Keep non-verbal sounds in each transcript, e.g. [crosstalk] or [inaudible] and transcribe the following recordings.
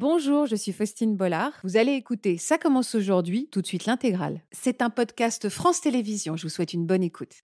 Bonjour, je suis Faustine Bollard. Vous allez écouter Ça commence aujourd'hui, tout de suite l'intégrale. C'est un podcast France Télévisions. Je vous souhaite une bonne écoute.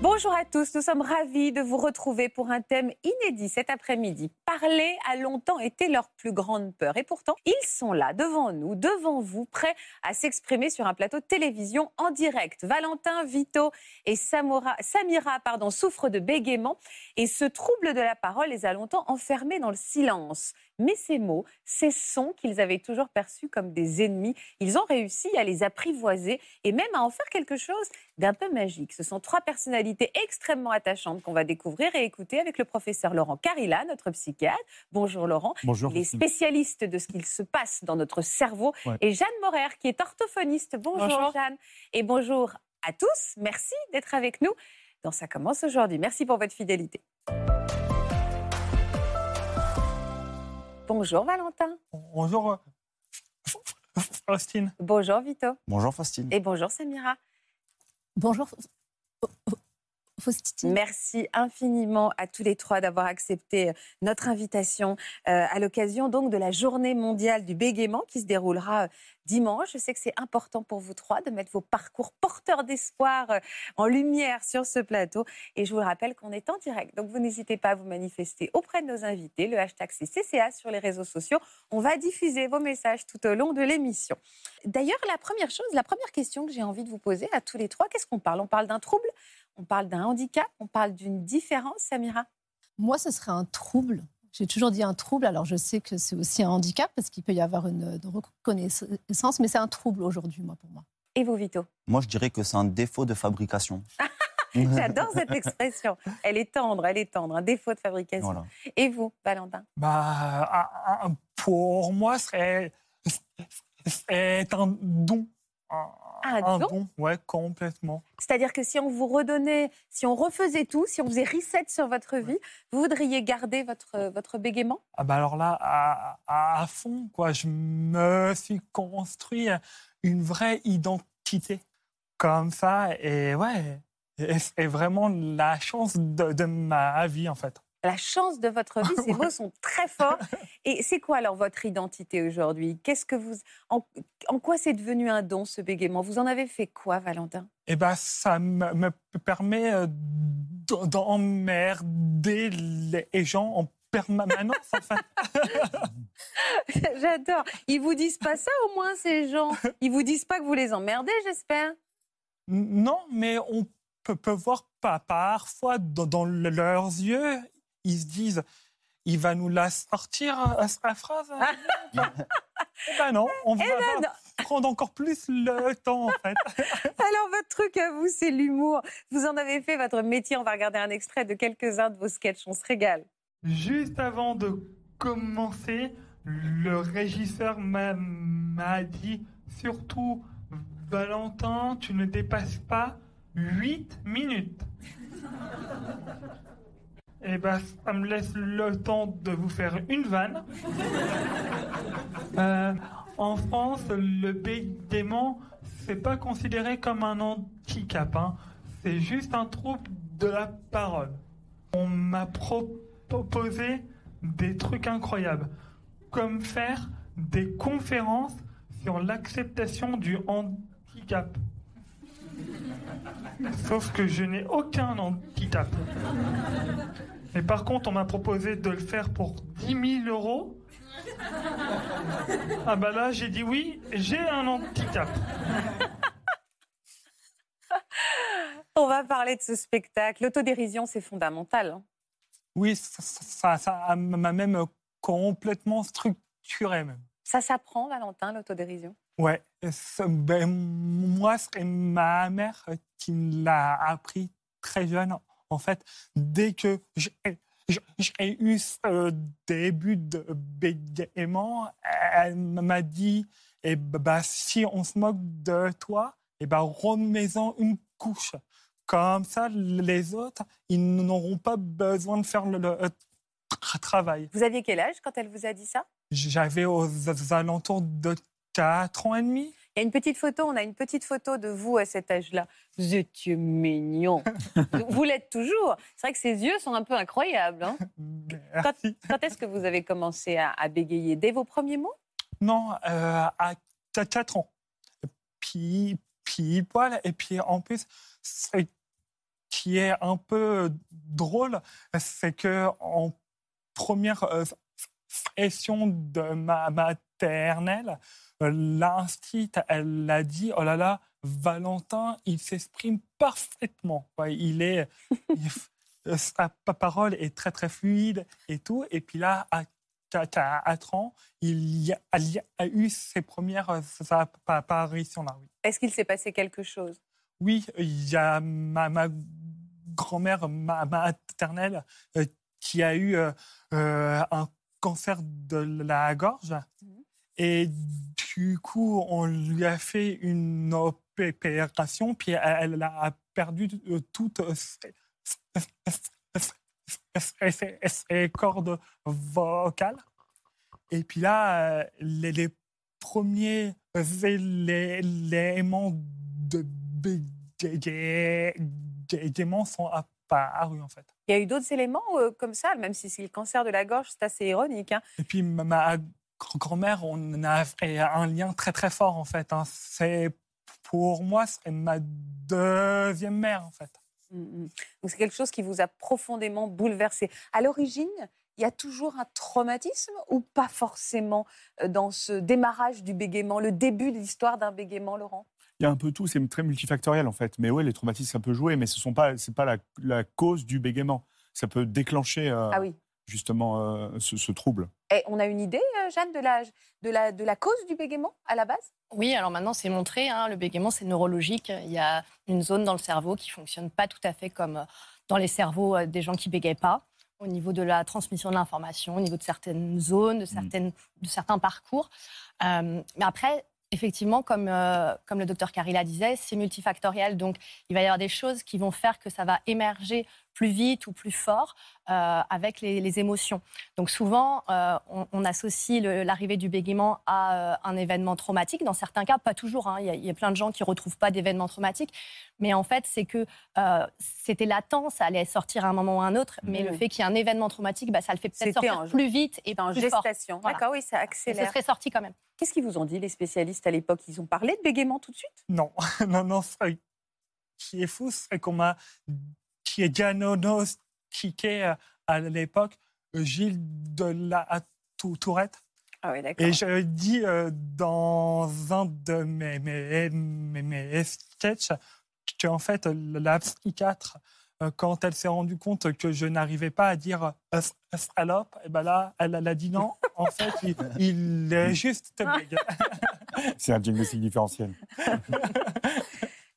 Bonjour à tous, nous sommes ravis de vous retrouver pour un thème inédit cet après-midi. Parler a longtemps été leur plus grande peur et pourtant ils sont là devant nous, devant vous, prêts à s'exprimer sur un plateau de télévision en direct. Valentin, Vito et Samira pardon, souffrent de bégaiement et ce trouble de la parole les a longtemps enfermés dans le silence. Mais ces mots, ces sons qu'ils avaient toujours perçus comme des ennemis, ils ont réussi à les apprivoiser et même à en faire quelque chose d'un peu magique. Ce sont trois personnalités extrêmement attachantes qu'on va découvrir et écouter avec le professeur Laurent Carilla, notre psychiatre. Bonjour Laurent. Bonjour. Les spécialistes de ce qu'il se passe dans notre cerveau. Et Jeanne Morer, qui est orthophoniste. Bonjour, Jeanne. Et bonjour à tous. Merci d'être avec nous dans Ça commence aujourd'hui. Merci pour votre fidélité. Bonjour Valentin. Bonjour euh, Faustine. Bonjour Vito. Bonjour Faustine. Et bonjour Samira. Bonjour Merci infiniment à tous les trois d'avoir accepté notre invitation euh, à l'occasion donc de la journée mondiale du bégaiement qui se déroulera euh, dimanche. Je sais que c'est important pour vous trois de mettre vos parcours porteurs d'espoir euh, en lumière sur ce plateau. Et je vous rappelle qu'on est en direct. Donc vous n'hésitez pas à vous manifester auprès de nos invités. Le hashtag c'est CCA sur les réseaux sociaux. On va diffuser vos messages tout au long de l'émission. D'ailleurs, la première chose, la première question que j'ai envie de vous poser à tous les trois, qu'est-ce qu'on parle? On parle d'un trouble? On parle d'un handicap, on parle d'une différence, Samira? Moi, ce serait un trouble. J'ai toujours dit un trouble, alors je sais que c'est aussi un handicap parce qu'il peut y avoir une, reconnaissance, mais c'est un trouble aujourd'hui, moi, pour moi. Et vous, Vito? Moi, je dirais que c'est un défaut de fabrication. [laughs] J'adore cette expression. Elle est tendre, elle est tendre, un défaut de fabrication. Et vous, Valentin? Bah, Pour moi, c'est un don. Ah, un don, ouais, complètement. C'est-à-dire que si on vous redonnait, si on refaisait tout, si on faisait reset sur votre vie, vous voudriez garder votre, votre bégaiement? Ah bah alors là, à, à, fond, quoi. Je me suis construit une vraie identité comme ça, et ouais, c'est vraiment la chance de, de ma vie, en fait la chance de votre [laughs] vie. Ces mots sont très forts. Et c'est quoi alors votre identité aujourd'hui? Qu'est-ce que vous, en, quoi c'est devenu un don ce bégaiement? Vous en avez fait quoi, Valentin? Eh ben, ça me, permet euh, d'emmerder les gens en permanence, en [laughs] J'adore. Ils vous disent pas ça au moins ces gens? Ils vous disent pas que vous les emmerdez, j'espère? Non, mais on peut, peut voir pas parfois dans leurs yeux, ils se disent il va nous la sortir à euh, sa phrase. Hein. [laughs] eh ben non, on va, eh ben prendre encore plus le temps en fait. [laughs] Alors votre truc à vous, c'est l'humour. Vous en avez fait votre métier. On va regarder un extrait de quelques-uns de vos sketchs. On se régale. Juste avant de commencer, le régisseur m'a dit surtout Valentin, tu ne dépasses pas 8 minutes. [laughs] Eh ben, ça me laisse le temps de vous faire une vanne. [laughs] Euh, en France, le bégaiement, c'est pas considéré comme un handicap. Hein. C'est juste un trouble de la parole. On m'a proposé des trucs incroyables, comme faire des conférences sur l'acceptation du handicap. Sauf que je n'ai aucun handicap. Mais par contre, on m'a proposé de le faire pour 10 000 euros. Ah bah là, j'ai dit oui, j'ai un handicap. On va parler de ce spectacle. L'autodérision, c'est fondamental. Hein. Oui, ça, ça m'a même complètement structuré. Même. Ça s'apprend, Valentin, l'autodérision? Ouais. Ben, moi, c'est ma mère qui me l'a appris très jeune en fait, dès que j'ai eu ce début de bégaiement, elle m'a dit eh bah, si on se moque de toi, eh bah, remets-en une couche. Comme ça, les autres, ils n'auront pas besoin de faire le, travail. Vous aviez quel âge quand elle vous a dit ça? J'avais aux alentours de 4 ans et demi? Il y a une petite photo, on a une petite photo de vous à cet âge-là. Vous étiez mignon. [laughs] vous l'êtes toujours. C'est vrai que ses yeux sont un peu incroyables. hein. Quand, est-ce que vous avez commencé à, à bégayer? Dès vos premiers mots? Non, euh, à 4 ans. Puis, puis poil. Et puis en plus, ce qui est un peu drôle, c'est que en première euh, session de ma maternelle, euh, l'instite, elle a dit Oh là là, Valentin, il s'exprime parfaitement. Il est. [laughs] il- sa pa- parole est très très fluide et tout. Et puis là, à 4 ans, il y a, il y a eu ses premières euh, apparitions là. Oui. Est-ce qu'il s'est passé quelque chose? Oui, il y a ma, ma grand-mère ma, maternelle euh, qui a eu euh, euh, un cancer de la gorge. Mhm. Et du coup, on lui a fait une opération, puis elle, a perdu euh, toutes ses, cordes vocales. Et puis là, les, les premiers éléments de bégaiement sont apparus, en fait. Il y a eu d'autres éléments euh, comme ça, même si c'est le cancer de la gorge, c'est assez ironique. hein. Et puis ma grand-mère, on a un lien très très fort en fait. hein. C'est pour moi, c'est ma deuxième mère en fait. Mm, mm. Donc c'est quelque chose qui vous a profondément bouleversé. À l'origine, il y a toujours un traumatisme ou pas forcément euh, dans ce démarrage du bégaiement, le début de l'histoire d'un bégaiement, Laurent? Il y a un peu tout, c'est très multifactoriel en fait. Mais ouais, les traumatismes, ça peut jouer, mais ce n'est pas, c'est pas la, la cause du bégaiement. Ça peut déclencher euh, Ah oui. Justement euh, ce, ce trouble. Et on a une idée, euh, Jeanne, de la, de, la, de la cause du bégaiement à la base? Oui, alors maintenant c'est montré, hein, le bégaiement c'est neurologique. Il y a une zone dans le cerveau qui fonctionne pas tout à fait comme euh, dans les cerveaux des gens qui bégayent pas, au niveau de la transmission de l'information, au niveau de certaines zones, de, certaines, de certains parcours. Euh, mais après, effectivement, comme, euh, comme le docteur Carilla disait, c'est multifactoriel. Donc il va y avoir des choses qui vont faire que ça va émerger plus vite ou plus fort euh, avec les, les émotions. Donc souvent, euh, on, on associe l'arrivée du bégaiement à euh, un événement traumatique. Dans certains cas, pas toujours. hein. Il y, a- il y a plein de gens qui retrouvent pas d'événement traumatique. Mais en fait, c'est que euh, c'était latent, ça allait sortir à un moment ou à un autre. Mais le fait qu'il y ait un événement traumatique, bah, ça le fait peut-être sortir en- plus vite et C'est en plus fort. gestation. Voilà. D'accord, oui, ça accélère. ce serait sorti quand même. Qu'est-ce qu'ils vous ont dit, les spécialistes, à l'époque? Ils ont parlé de bégaiement tout de suite? Non, [laughs] non, non. Ce qui est fou, c'est qu'on m'a qui est diagnostiqué à l'époque euh, Gilles de la Tou- Tourette. Ah oui, d'accord. Et je dis euh, dans un de mes, mes, mes, mes sketchs qu'en fait, la psychiatre, euh, quand elle s'est rendue compte que je n'arrivais pas à dire salope, et ben là, elle, elle a dit non. En [laughs] fait, il, il est juste. [laughs] C'est un diagnostic différentiel. [laughs]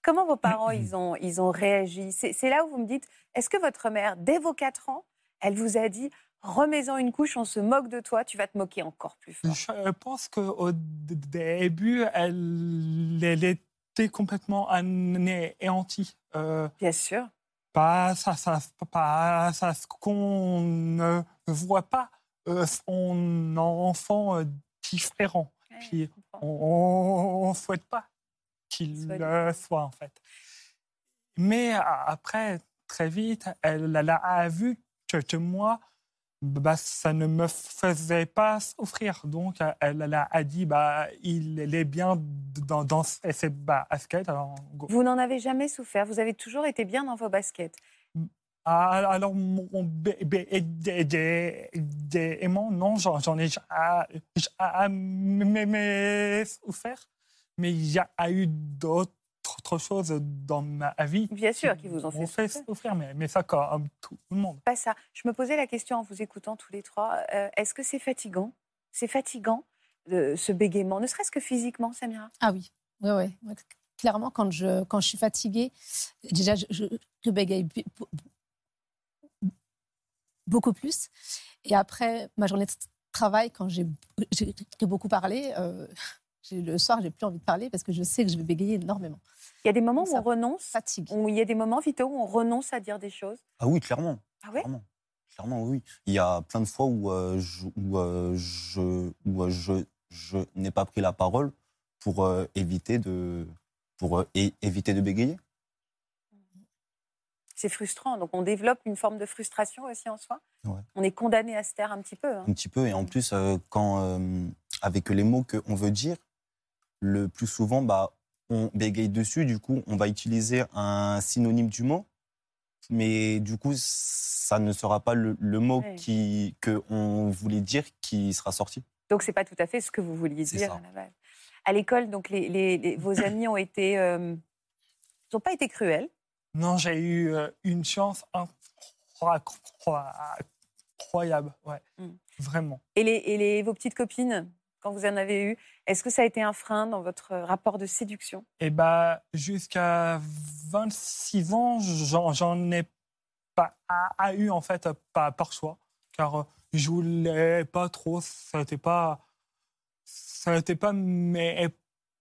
Comment vos parents, ils ont, ils ont réagi? C'est là où vous me dites, est-ce que votre mère, dès vos 4 ans, elle vous a dit, remets-en une couche, on se moque de toi, tu vas te moquer encore plus fort? Je pense qu'au début, elle, elle était complètement anéantie. Euh, Bien sûr. pas ça, ça, pas ça, ce qu'on ne voit pas euh, son enfant euh, différent. Puis on ne souhaite pas qu'il le soit, en fait. Mais a- après, très vite, elle, elle a vu que, que moi, bah, ça ne me faisait pas souffrir. Donc, elle, elle a dit, bah, il est bien dans, dans ses baskets. Alors. Vous n'en avez jamais souffert, vous avez toujours été bien dans vos baskets. Ah, alors, mon bébé aimant, non, j'en ai jamais souffert. Mais il y a eu d'autres choses dans ma vie. Bien sûr, qui vous ont fait fait souffrir. souffrir, mais, mais ça, comme tout le monde. Pas ça. Je me posais la question en vous écoutant tous les trois. euh, Est-ce que c'est fatigant? C'est fatigant, de- ce bégaiement, ne serait-ce que physiquement, Samira? Ah oui, oui, oui. Clairement, quand je, quand je suis fatiguée, déjà, je, je, je bégaye beaucoup plus. Et après, ma journée de travail, quand j'ai beaucoup parlé, euh, le soir, j'ai plus envie de parler parce que je sais que je vais bégayer énormément. Il y a des moments où Ça on renonce, Fatigue. où il y a des moments vitaux où on renonce à dire des choses. Ah oui, clairement. Ah ouais? Clairement. Clairement, oui. Il y a plein de fois où, euh, je, où, euh, je, où, euh, je, je n'ai pas pris la parole pour euh, éviter de pour euh, é- éviter de bégayer. C'est frustrant. Donc on développe une forme de frustration aussi en soi. Ouais. On est condamné à se taire un petit peu. hein. un petit peu. Et en plus, euh, quand, euh, avec les mots qu'on veut dire, le plus souvent, bah, on bégaye dessus. Du coup, on va utiliser un synonyme du mot. Mais du coup, ça ne sera pas le, le mot Ouais. qui, que on voulait dire qui sera sorti. Donc c'est pas tout à fait ce que vous vouliez dire ça. à la base. À l'école, donc les, les- les- vos [coughs] amis ont été, euh, ils n'ont pas été cruels? Non, j'ai eu euh, une chance incroyable. incroyable, Ouais, Mm. vraiment. Et, les, et les- vos petites copines, quand vous en avez eu, est-ce que ça a été un frein dans votre rapport de séduction? Et bah, jusqu'à 26 ans, j'en, ai pas eu, en fait, par choix. Car euh, je voulais pas trop, ça n'était pas, ça pas mes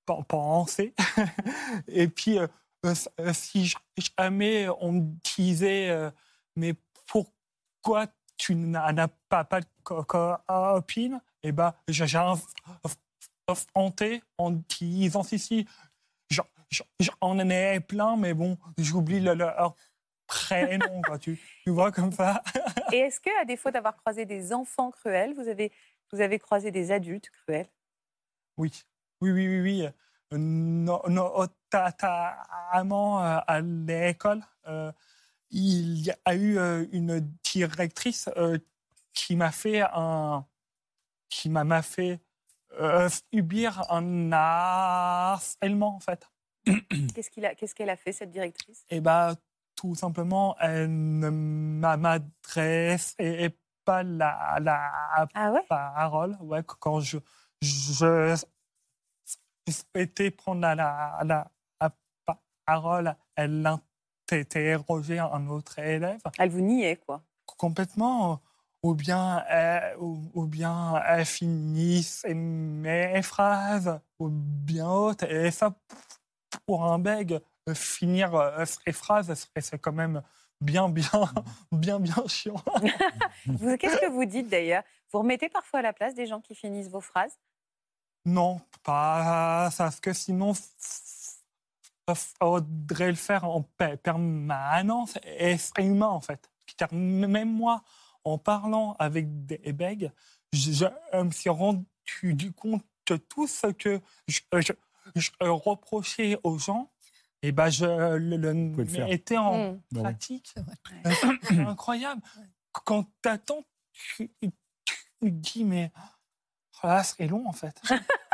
pen- pensées. [laughs] Et puis, euh, euh, si jamais on me disait, mais pourquoi tu n'as pas, pas de co- copine Et ben, j'ai affronté en disant si, si, j'en- ai plein, mais bon, j'oublie le- leur prénom, quoi, tu, tu vois comme ça. Et est-ce que, à défaut d'avoir croisé des enfants cruels, vous avez, vous avez croisé des adultes cruels Oui, oui, oui, oui, oui. Euh, no- Notamment euh, à l'école, euh, il y a eu euh, une directrice euh, qui m'a fait un, qui m'a fait euh, subir un harcèlement en fait. [coughs] Qu'est-ce a- qu'elle a fait, cette directrice? Et bah tout simplement, elle ne m'a- m'adressait pas la, la Ah ouais? parole. Ouais, quand je, je souhaitais prendre la, la, la- la parole, elle interrogeait un autre élève Elle vous niait, quoi. complètement, ou bien, elle, ou, ou bien elle finissait mes phrases, ou bien autre. Et ça, pour un bègue, finir euh, ses phrases, c'est- quand même bien, bien, bien, bien chiant. [laughs] Qu'est-ce que vous dites d'ailleurs? Vous remettez parfois à la place des gens qui finissent vos phrases? Non, pas parce que sinon, faudrait le faire en pe- permanence et c'est humain en fait. Même moi, en parlant avec des bègues, je, je me suis rendu compte que tout ce que je, je- je reprochais aux gens, et ben je le, le pouvez le faire. mettais en Mm. Bah pratique. Euh, C'est incroyable. Quand t'attends, tu, tu dis, mais oh là, c'est long en fait. [laughs]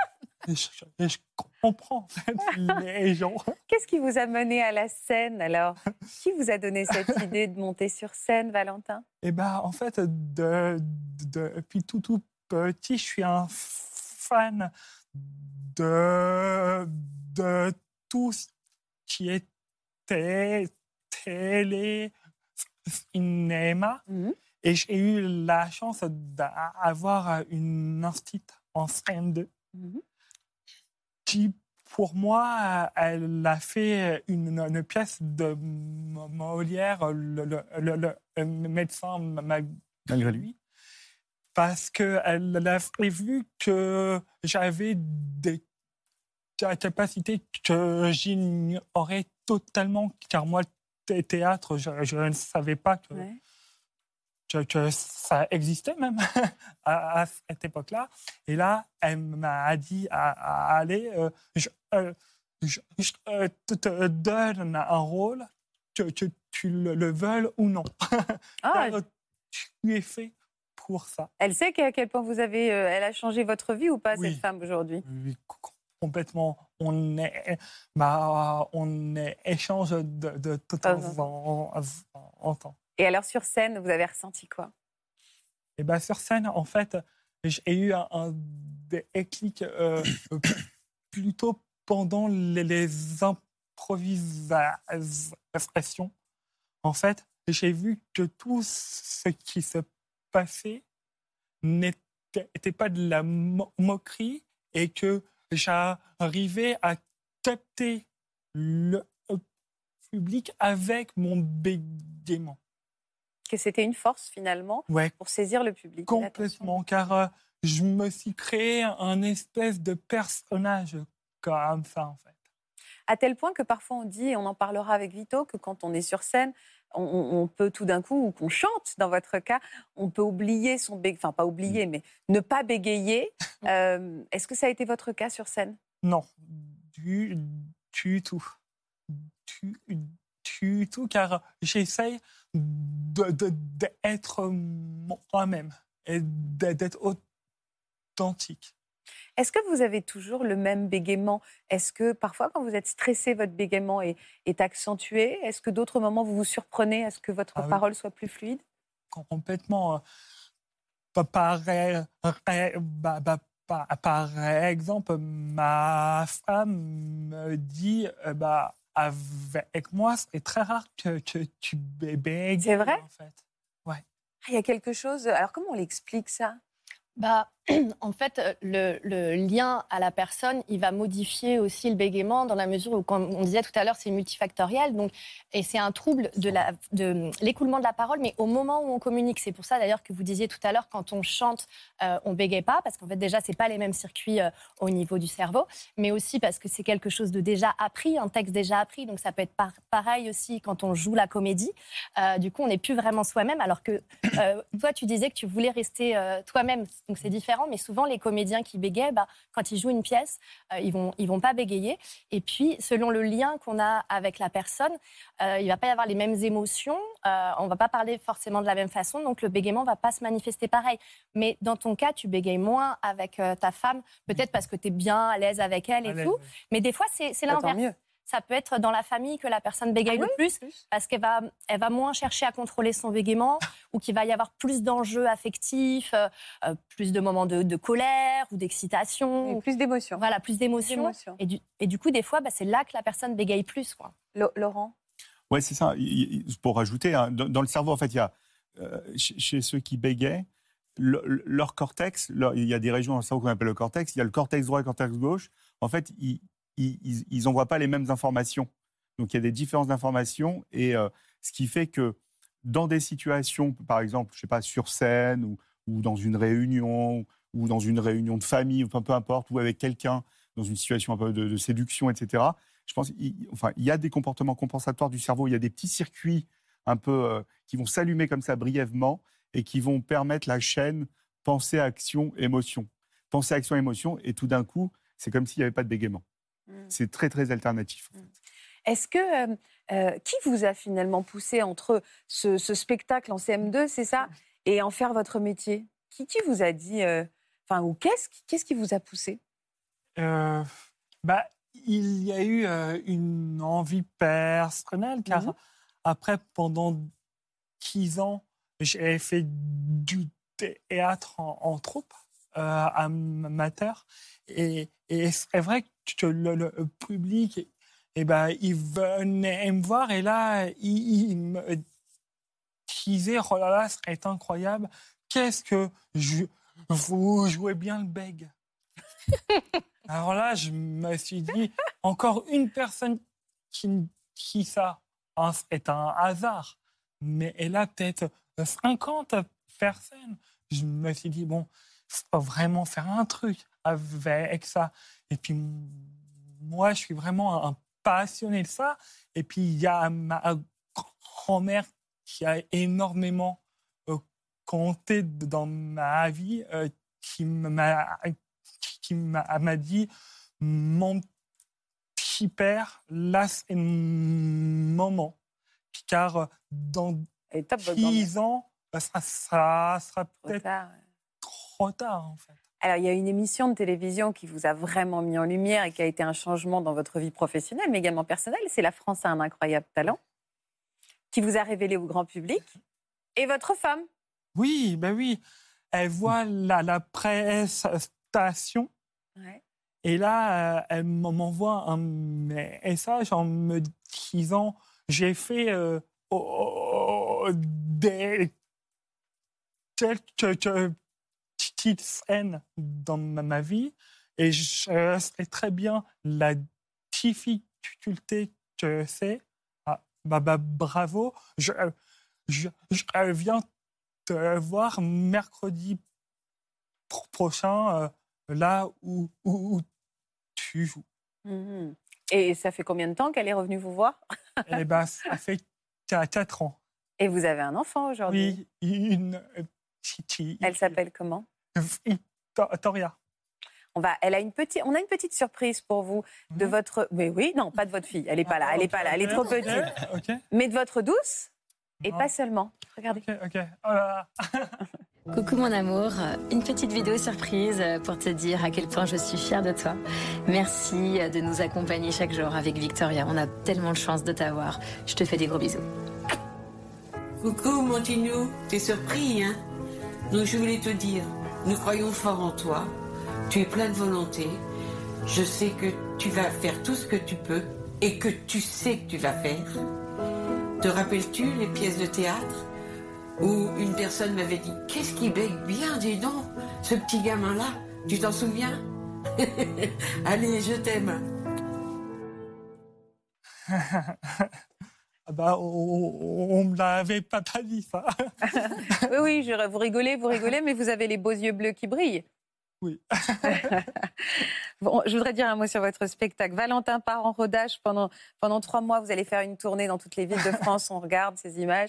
et, je, et je comprends [laughs] les gens. Qu'est-ce qui vous a mené à la scène alors? Qui vous a donné cette [laughs] idée de monter sur scène, Valentin? Et ben en fait, de, de- depuis tout tout petit, je suis un fan de, de tout ce qui est té- télé, cinéma. Mhm. Et j'ai eu la chance d'avoir une instite en CM2 Mhm. Qui, pour moi, elle a fait une, une pièce de Molière, le, le- le- le médecin malgré lui. parce qu'elle a vu que j'avais des ca- capacités que j'ignorais totalement, car moi, le théâtre, je, je ne savais pas que, Ouais. Que, que ça existait même [laughs] à, à cette époque-là. Et là, elle m'a dit à, à aller, euh, je, euh, je- je, euh, te, te donne un rôle, que, que tu le, le veuilles ou non. [laughs] Ah, Car tu es fait pour ça. elle sait qu'à quel point vous avez, euh, elle a changé votre vie ou pas Oui. cette femme aujourd'hui? Oui, co- complètement. On est, bah, on est échange de, de, en, en- en temps. Et alors sur scène, vous avez ressenti quoi? Et bah, sur scène, en fait, j'ai eu un, un déclic euh, [coughs] plutôt pendant les, improvisations. En fait, j'ai vu que tout ce qui se passait n'était pas de la mo- moquerie et que j'arrivais à capter le public avec mon bégaiement. Que c'était une force finalement Ouais, pour saisir le public. Complètement, car euh, je me suis créé un espèce de personnage comme ça, en fait. À tel point que parfois on dit, et on en parlera avec Vito, que quand on est sur scène, on, on peut tout d'un coup, ou qu'on chante dans votre cas, on peut oublier son bégaiement, enfin pas oublier, mais ne pas bégayer. [laughs] Euh, Est-ce que ça a été votre cas sur scène? Non, du, du tout. Du, tout, car j'essaye d'être moi-même et d'être authentique. Est-ce que vous avez toujours le même bégaiement? Est-ce que parfois, quand vous êtes stressé, votre bégaiement est, est accentué? Est-ce que d'autres moments, vous vous surprenez à ce que votre Ah oui. parole soit plus fluide? Complètement. euh, pa- Par, par, par exemple, ma femme me dit euh, bah, avec moi, c'est très rare que, que tu bébé. C'est vrai? en fait. Ah, Il y a quelque chose. Alors, comment on l'explique ça? Bah, [clears throat] en fait, le, lien à la personne, il va modifier aussi le bégaiement dans la mesure où, comme on disait tout à l'heure, c'est multifactoriel. Donc, et c'est un trouble de l'écoulement de la parole, mais au moment où on communique. C'est pour ça d'ailleurs que vous disiez tout à l'heure, quand on chante, euh, on bégaye pas, parce qu'en fait déjà, c'est pas les mêmes circuits euh, au niveau du cerveau, mais aussi parce que c'est quelque chose de déjà appris, un texte déjà appris. Donc ça peut être par- pareil aussi quand on joue la comédie. Euh, du coup, on n'est plus vraiment soi-même, alors que euh, toi, tu disais que tu voulais rester toi-même. Donc c'est différent, mais souvent les comédiens qui bégayent, bah, quand ils jouent une pièce, euh, ils vont ils vont pas bégayer. Et puis selon le lien qu'on a avec la personne, euh, il va pas y avoir les mêmes émotions. Euh, on va pas parler forcément de la même façon, donc le bégaiement va pas se manifester pareil. Mais dans ton cas, tu bégayes moins avec euh, ta femme, peut-être parce que tu es bien à l'aise avec elle et tout. Mais des fois, c'est Bah, l'inverse. Ça peut être dans la famille que la personne bégaye Ah le oui, plus parce qu'elle va, elle va moins chercher à contrôler son bégaiement [laughs] ou qu'il va y avoir plus d'enjeux affectifs, euh, euh, plus de moments de, de colère ou d'excitation, Plus d'émotion. voilà, plus d'émotions. d'émotion. Et du, et du coup, des fois, bah, c'est là que la personne bégaye plus. Quoi. Laurent? Ouais, c'est ça. Pour rajouter, hein, dans, dans le cerveau, en fait, il y a euh, chez, chez ceux qui bégayent, le- le- leur cortex, leur- il y a des régions dans le cerveau qu'on appelle le cortex. Il y a le cortex droit et le cortex gauche. En fait, ils ils, ils- ils envoient pas les mêmes informations. Donc, il y a des différences d'informations et euh, ce qui fait que dans des situations, par exemple, je sais pas, sur scène ou, dans une réunion ou dans une réunion de famille, ou peu, importe, ou avec quelqu'un dans une situation un peu de, de séduction, etc. Je pense, il, enfin, il y a des comportements compensatoires du cerveau. Il y a des petits circuits un peu euh, qui vont s'allumer comme ça brièvement et qui vont permettre la chaîne pensée, action, émotion. Pensée, action, émotion, et tout d'un coup, c'est comme s'il n'y avait pas de bégaiement. Mm. C'est très, très alternatif. en fait. Est-ce que euh, euh, qui vous a finalement poussé entre ce, ce spectacle en CM2, c'est ça, et en faire votre métier? Qui, qui vous a dit, euh, enfin, ou qu'est-ce qui, qu'est-ce qui vous a poussé? Euh, bah, il y a eu euh, une envie personnelle, car Mhm. après, pendant 10 ans, j'ai fait du théâtre en, en troupe amateur. Et, et c'est vrai que le, le public, eh ben, il venait me voir et là, il, il me disait Oh là là, c'est incroyable, qu'est-ce que je, vous jouez bien le bègue? [laughs] Alors là, je me suis dit, encore une personne qui me dit ça, hein, c'est un hasard. Mais elle a peut-être 50 personnes. Je me suis dit, bon, faut vraiment faire un truc avec ça. Et puis, moi, je suis vraiment un passionné de ça. Et puis, il y a ma grand-mère qui a énormément euh, compté dans ma vie, euh, qui m'a qui m'a m'a dit mon petit père là c'est le moment car euh, dans Elle est top, votre grand-mère. 10 ans euh, ça, ça sera peut-être. Trop tard en fait Alors, il y a une émission de télévision qui vous a vraiment mis en lumière et qui a été un changement dans votre vie professionnelle, mais également personnelle. C'est La France a un incroyable talent, qui vous a révélé au grand public. Et votre femme oui ben oui elle voit la, la prestation Ouais. Et là, euh, elle m'envoie un message en me disant j'ai fait euh, oh, oh, des quelques petites scènes dans ma, vie et je sais très bien la difficulté que c'est. Ah, bah, bah, bravo. Je, je, je viens te voir mercredi pro- prochain. euh, là où, où, où tu joues. Mhm. Et ça fait combien de temps qu'elle est revenue vous voir? Et ben, ça fait [laughs] 4 ans. Et vous avez un enfant aujourd'hui? Oui, une euh, petite. Elle s'appelle comment? Toria. On, va, elle a une petite, on a une petite surprise pour vous de Mhm. votre. Mais oui, non, pas de votre fille. Elle n'est pas là. Elle n'est pas là. Elle est trop Ok, petite. Ok, Mais de votre douce et Non. pas seulement. Regardez. ok, ok. Oh là là. [laughs] Coucou mon amour, une petite vidéo surprise pour te dire à quel point je suis fière de toi. Merci de nous accompagner chaque jour avec Victoria. On a tellement de chance de t'avoir. Je te fais des gros bisous. Coucou mon Tinou, t'es surpris, hein? Donc je voulais te dire, nous croyons fort en toi, tu es plein de volonté, je sais que tu vas faire tout ce que tu peux et que tu sais que tu vas faire. Te rappelles-tu les pièces de théâtre où une personne m'avait dit Qu'est-ce qui bègue bien, dis donc, ce petit gamin-là Tu t'en souviens? [laughs] Allez, je t'aime. [laughs] Ah bah, on ne me l'avait pas, pas dit, ça. [laughs] Oui, oui, je- vous rigolez, vous rigolez, mais vous avez les beaux yeux bleus qui brillent. Oui. [laughs] Bon, je voudrais dire un mot sur votre spectacle. Valentin part en rodage pendant, pendant trois mois. Vous allez faire une tournée dans toutes les villes de France. On regarde ces images.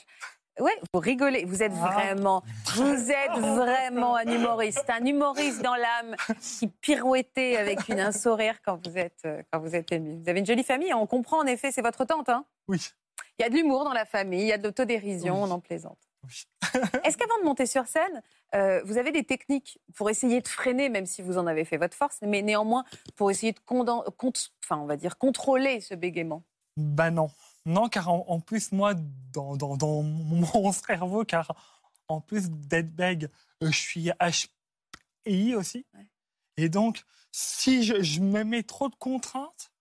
Ouais, vous rigolez. Vous êtes Ah. vraiment, vous êtes vraiment un humoriste, un humoriste dans l'âme qui pirouettait avec une, un sourire quand vous êtes, quand vous êtes ému. Vous avez une jolie famille. On comprend en effet, c'est votre tante. Hein Oui. Il y a de l'humour dans la famille, il y a de l'autodérision, Oui. on en plaisante. Oui. [laughs] Est-ce qu'avant de monter sur scène, euh, vous avez des techniques pour essayer de freiner, même si vous en avez fait votre force, mais néanmoins pour essayer de conden- cont- enfin, on va dire, contrôler ce bégaiement? Ben non. Non, car en, en plus, moi, dans, dans, dans mon [laughs] cerveau, car en plus d'être bègue, euh, je suis HPI aussi. Ouais. Et donc, si je, je me mets trop de contraintes,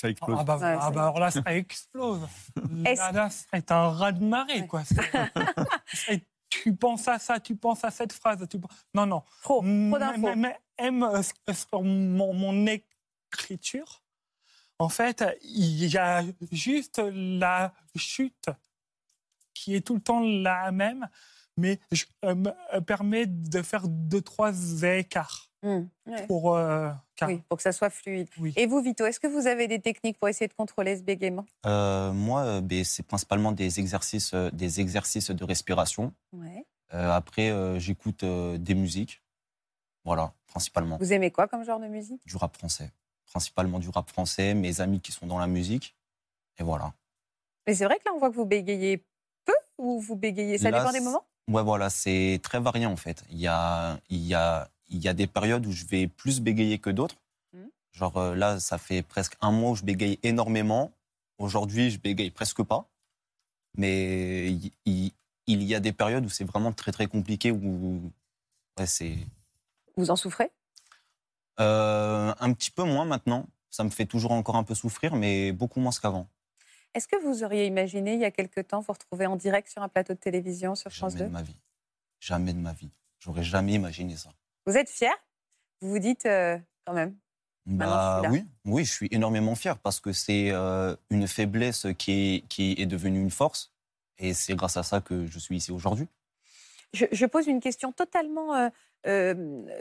Ça explose. ah bah, Ouais, ah ça bah alors là, ça explose. [laughs] Là, c'est un raz-de-marée, Ouais. quoi. C'est- [laughs] c'est- tu penses à ça, tu penses à cette phrase. Tu... penses- Non, non. Trop, trop Mais- d'infos. mais- mais aime euh, sur mon, mon écriture. En fait, il y a juste la chute qui est tout le temps la même, mais je euh, me euh, permet de faire deux, trois écarts Ouais. pour. euh, car- Oui, pour que ça soit fluide. Oui. Et vous, Vito, est-ce que vous avez des techniques pour essayer de contrôler ce bégaiement? Euh, moi, euh, ben, c'est principalement des exercices, des exercices de respiration. ouais. Euh, après, euh, j'écoute euh, des musiques. Voilà, principalement. Vous aimez quoi comme genre de musique? Du rap français. Principalement du rap français, mes amis qui sont dans la musique. Et voilà. Mais c'est vrai que là, on voit que vous bégayez peu ou vous bégayez Ça Là, dépend des moments? Ouais, voilà, c'est très variant en fait. Il y a, il y, a, il y a des périodes où je vais plus bégayer que d'autres. Mhm. Genre euh, là, ça fait presque un mois où je bégaye énormément. Aujourd'hui, je bégaye presque pas. Mais il, il- il y a des périodes où c'est vraiment très très compliqué, où ouais, c'est Vous en souffrez? Euh, un petit peu moins maintenant. Ça me fait toujours encore un peu souffrir, mais beaucoup moins qu'avant. Est-ce que vous auriez imaginé, il y a quelque temps, vous retrouver en direct sur un plateau de télévision sur France Jamais 2 de ma vie. Jamais de ma vie. J'aurais jamais imaginé ça. Vous êtes fier Vous vous dites, euh, quand même, Bah, je oui, oui, je suis énormément fier parce que c'est euh, une faiblesse qui est, qui est devenue une force. Et c'est grâce à ça que je suis ici aujourd'hui. Je, je pose une question totalement euh,